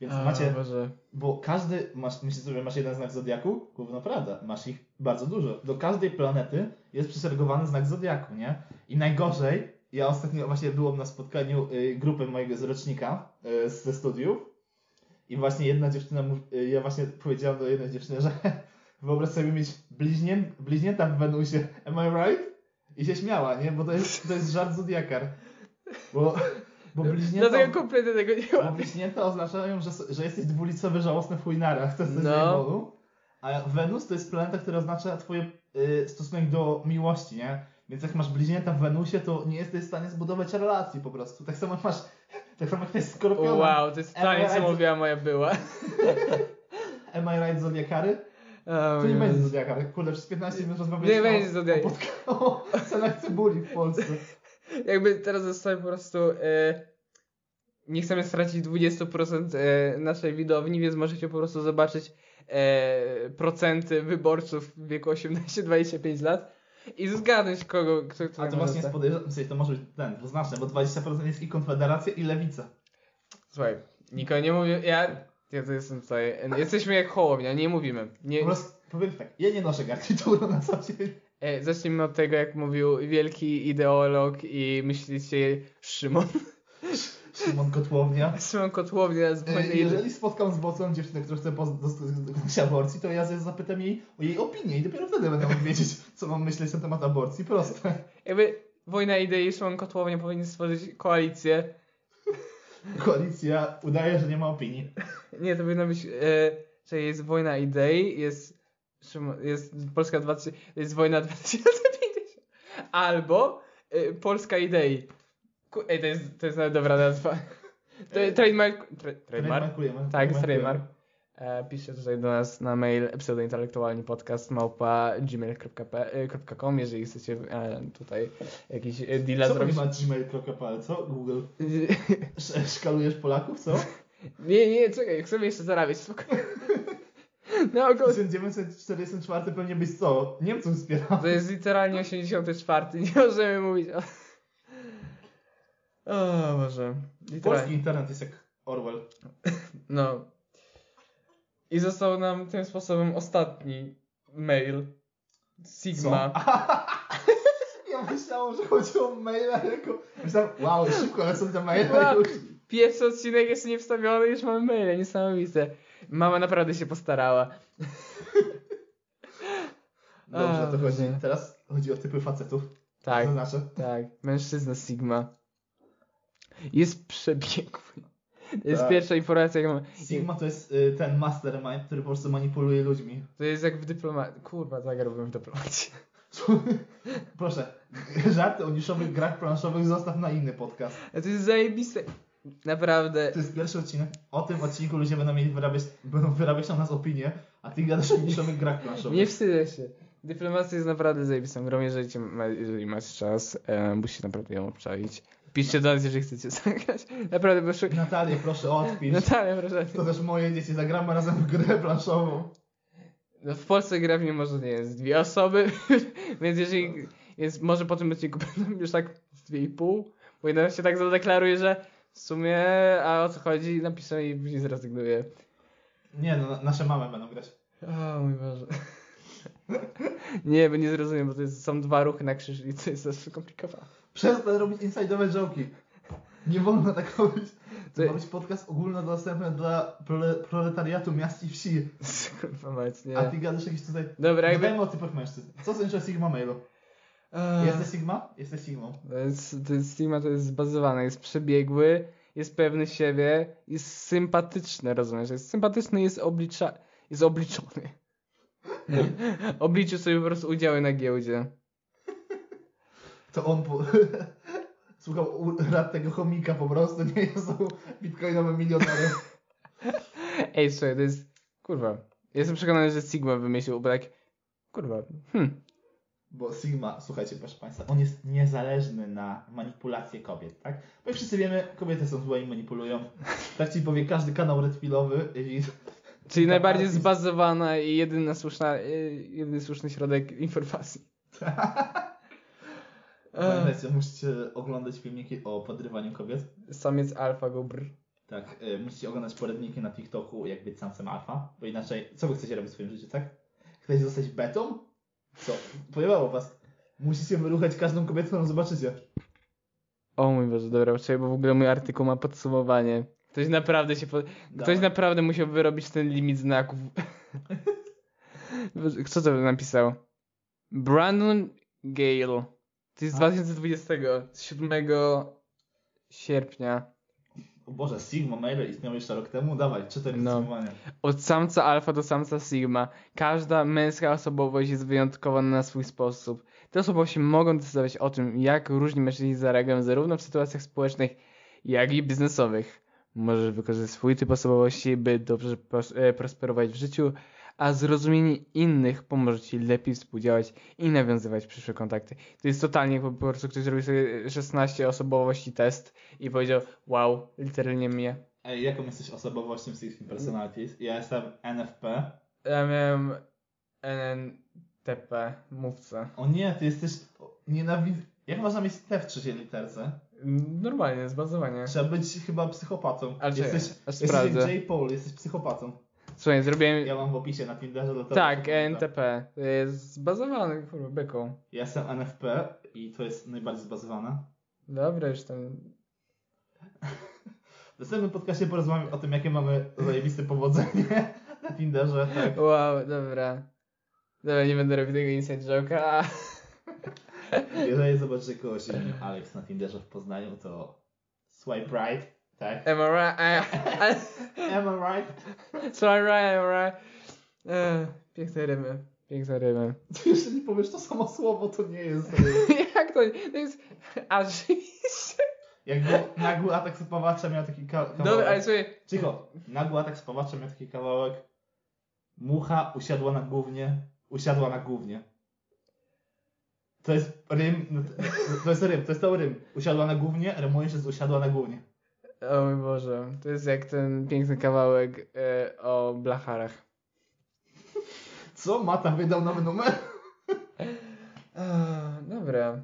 więc A, macie, Boże. bo każdy, masz, myślisz sobie, masz jeden znak zodiaku? Gówno prawda, masz ich bardzo dużo. Do każdej planety jest przysegregowany znak zodiaku, nie? I najgorzej, ja ostatnio właśnie byłem na spotkaniu y, grupy mojego z rocznika y, ze studiów i właśnie jedna dziewczyna, y, ja właśnie powiedziałem do jednej dziewczyny, że [laughs] wyobraź sobie mieć bliźnię, bliźnięta w Wenusie, am I right? I się śmiała, nie? Bo to jest, to jest żart zodiakar. Bo, bo bliźnięta... Dlatego kompletnie tego nie Bo bliźnięta oznaczają, że, że jesteś dwulicowy, żałosny w chujnarach. To jest No. no. A Wenus to jest planeta, która oznacza twoje y, stosunek do miłości, nie? Więc jak masz bliźnięta w Wenusie, to nie jesteś w stanie zbudować relacji po prostu. Tak samo jak masz, tak samo jak to jest skorpiona. Wow, to jest fajnie, co mówiła moja była. [laughs] Am I right zodiakary? Oh, To nie będzie zodiakary. Kurde, przez 15 minut rozmawialiśmy Nie będzie o, zodiak- o, cenach cebuli w Polsce. [laughs] Jakby teraz zostaje po prostu. E, nie chcemy stracić 20% e, naszej widowni, więc możecie po prostu zobaczyć e, procenty wyborców w wieku 18-25 lat i zgadnąć kogo, kto, kto A to właśnie jest podejrzane, sensie to może być ten, dwuznaczne, bo 20% jest i Konfederacja i Lewica. Słuchaj, Niko, nie mówię. Ja, ja to jestem tutaj. Jesteśmy jak hołownia, nie mówimy. Nie, Po prostu powiem tak, ja nie noszę garnituru na co dzień. e, zacznijmy od tego, jak mówił wielki ideolog i myślicie Szymon. Szymon Kotłownia. Szymon Kotłownia z E, mojej Jeżeli spotkam z bocą dziewczynę, która chce dokonać aborcji, to ja zapytam jej o jej opinię i dopiero wtedy będę mógł wiedzieć, co mam myśleć na temat aborcji. Proste. Jakby wojna idei Szymon Kotłownia powinien stworzyć koalicję. Koalicja udaje, że nie ma opinii. [laughs] Nie, to powinno być, e, że jest wojna idei, jest, jest Polska 2000, jest wojna [laughs] 2050. Albo e, Polska idei. Ku, ej, to jest, to jest nawet dobra nazwa. [laughs] To jest trademark, tra, trademark? Trademarkujemy. Tak, trademark. E, piszcie tutaj do nas na mail pseudointelektualni podcast małpa gmail.com, jeżeli chcecie e, tutaj jakiś e, deala Co zrobić. ma gmail.pl, co? Google. [laughs] Sz- Szkalujesz Polaków, co? Nie, nie, czekaj, chcemy jeszcze zarabiać, spokojnie. No, go, 1944 pewnie byś co? Niemców wspierał. to jest literalnie 84, nie możemy mówić o... O Boże. Polski Literalnie. internet jest jak Orwell. No. I został nam tym sposobem ostatni mail. Sigma. [laughs] Ja myślałem, że chodzi o maila jako... Myślałem, wow, szybko lecą te maile Wow. już. Pierwszy odcinek jest niewstawiony, już mamy maile, niesamowite. Mama naprawdę się postarała. [laughs] Dobrze, A, to chodzi. Teraz chodzi o typy facetów. Tak, Zaznaczę. tak. Mężczyzna Sigma. Jest przebiegły. To jest Tak. pierwsza informacja, jaką mam. Sigma to jest y, ten mastermind, który po prostu manipuluje ludźmi. To jest jak w dyplomacji. Kurwa, zagrałbym w dyplomacji. [laughs] Proszę, żarty o niszowych grach planszowych zostaw na inny podcast. A to jest zajebiste. Naprawdę. To jest pierwszy odcinek. O tym odcinku ludzie będą mieli wyrabiać, będą wyrabiać na nas opinie, a ty gadasz o niszowych grach planszowych. Nie wstydzę się. Dyplomacja jest naprawdę zajebistą grą, jeżeli, ma, jeżeli macie czas, e, musicie naprawdę ją obczaić. Piszcie do nas, jeżeli chcecie [laughs] zagrać. Naprawdę, bo szuk... Natalię, proszę odpisz. Natalia, proszę. To też moje dzieci, zagramy razem w grę planszową. No, w Polsce gra w nie może nie jest dwie osoby, [laughs] więc jeżeli jest, może po tym odcinku [laughs] będą już tak z dwie i pół, Bo jeden się tak zadeklaruje, że w sumie, a o co chodzi, napisze i później zrezygnuje. Nie, no na- nasze mamy będą grać. O mój Boże. Nie, bo nie zrozumiem, bo to jest, są dwa ruchy na krzyż i to jest dość skomplikowane. Przestań robić inside'owe joki. Nie wolno tak robić. To ma być podcast ogólnodostępny dla prole, proletariatu miast i wsi. Kurwa mać, nie. A ty gadasz jakieś tutaj... Dobra, jakby... Gadajmy o typach mężczyzn. Co sądzisz o Sigma Mailu? Eee, Jesteś Sigma? Jesteś Sigmą. To jest, to jest Sigma to jest zbazowane, jest przebiegły, jest pewny siebie, jest sympatyczny, rozumiesz? Jest sympatyczny, jest oblicza... jest obliczony. [laughs] Obliczył sobie po prostu udziały na giełdzie. To on po... [laughs] słuchał rad tego chomika po prostu, nie jest bitcoinowym milionerem. Ej, słuchaj, to jest... Kurwa. Jestem przekonany, że Sigma wymyślił, bo tak... Kurwa. Hm. Bo Sigma, słuchajcie proszę Państwa, on jest niezależny na manipulację kobiet, tak? Bo jak wszyscy wiemy, kobiety są złe i manipulują. Tak ci powie każdy kanał redpilowy i... Czyli Taka najbardziej artyst- zbazowana i jedyna słuszna, y, jedyny słuszny środek informacji. [laughs] Pamiętajcie, musicie oglądać filmiki o podrywaniu kobiet. Samiec alfa go brr. Tak, y, musicie oglądać poradniki na TikToku, jak być samcem alfa, bo inaczej, co wy chcecie robić w swoim życiu, tak? Chcecie zostać betą? Co? Pojebało was. Musicie wyruchać każdą kobietę, którą zobaczycie. O mój Boże, dobra, poczekaj, bo w ogóle mój artykuł ma podsumowanie. Ktoś naprawdę się... Po... Ktoś naprawdę musiał wyrobić ten limit znaków. [laughs] Kto to napisał? Brandon Gale. To jest z A. 2020, z 7 sierpnia. O Boże, Sigma maile istniał jeszcze rok temu? Dawaj, czytaj No. Od samca alfa do samca sigma. Każda męska osobowość jest wyjątkowa na swój sposób. Te osobowości mogą decydować o tym, jak różni mężczyźni zareagują zarówno w sytuacjach społecznych, jak i biznesowych. Możesz wykorzystać swój typ osobowości, by dobrze pros- e, prosperować w życiu, a zrozumienie innych pomoże ci lepiej współdziałać i nawiązywać przyszłe kontakty. To jest totalnie po po prostu ktoś zrobił sobie 16 osobowości test i powiedział, wow, literalnie mnie. Ej, jaką jesteś osobowością z Sixteen Personalities? Ja jestem NFP. Ja miałem NNTP, mówca. O nie, ty jesteś... Nienawidzę... Jak można mieć T w trzeciej literce? Normalnie, zbazowanie. Trzeba być chyba psychopatą. Ale jesteś, jesteś jak J. Paul, jesteś psychopatą. Słuchaj, zrobiłem... Ja mam w opisie na Tinderze do tego. Tak, NTP. To jest zbazowany, kurwa, byką. Ja jestem NFP i to jest najbardziej zbazowane. Dobra, już tam... W następnym podcastie porozmawiamy o tym, jakie mamy zajebiste powodzenie [laughs] na Tinderze, tak. Wow, dobra. Dobra, nie będę robił tego inside joke'a. Jeżeli zobaczycie kogoś Alex na Tinderze w Poznaniu, to swipe right, tak? Am I right? I- Am [laughs] I right? I- So I'm right, I'm right. Ech, Piękne rymy. Piękne rymy. Nie powiesz to samo słowo, to nie jest... [laughs] Jak to? To jest... Aż... Jakby nagły atak spawacza miał taki ka- kawałek... Dobra, ale słuchaj... Cicho. Nagły atak spawacza miał taki kawałek. Mucha usiadła na głównie, usiadła na głównie. To jest rym, no to, to jest rym, to jest cały rym. Usiadła na głównie, rymuje się z usiadła na głównie. O mój Boże, to jest jak ten piękny kawałek e, o blacharach. Co? Mata wydał nowy numer? Ech, Dobra.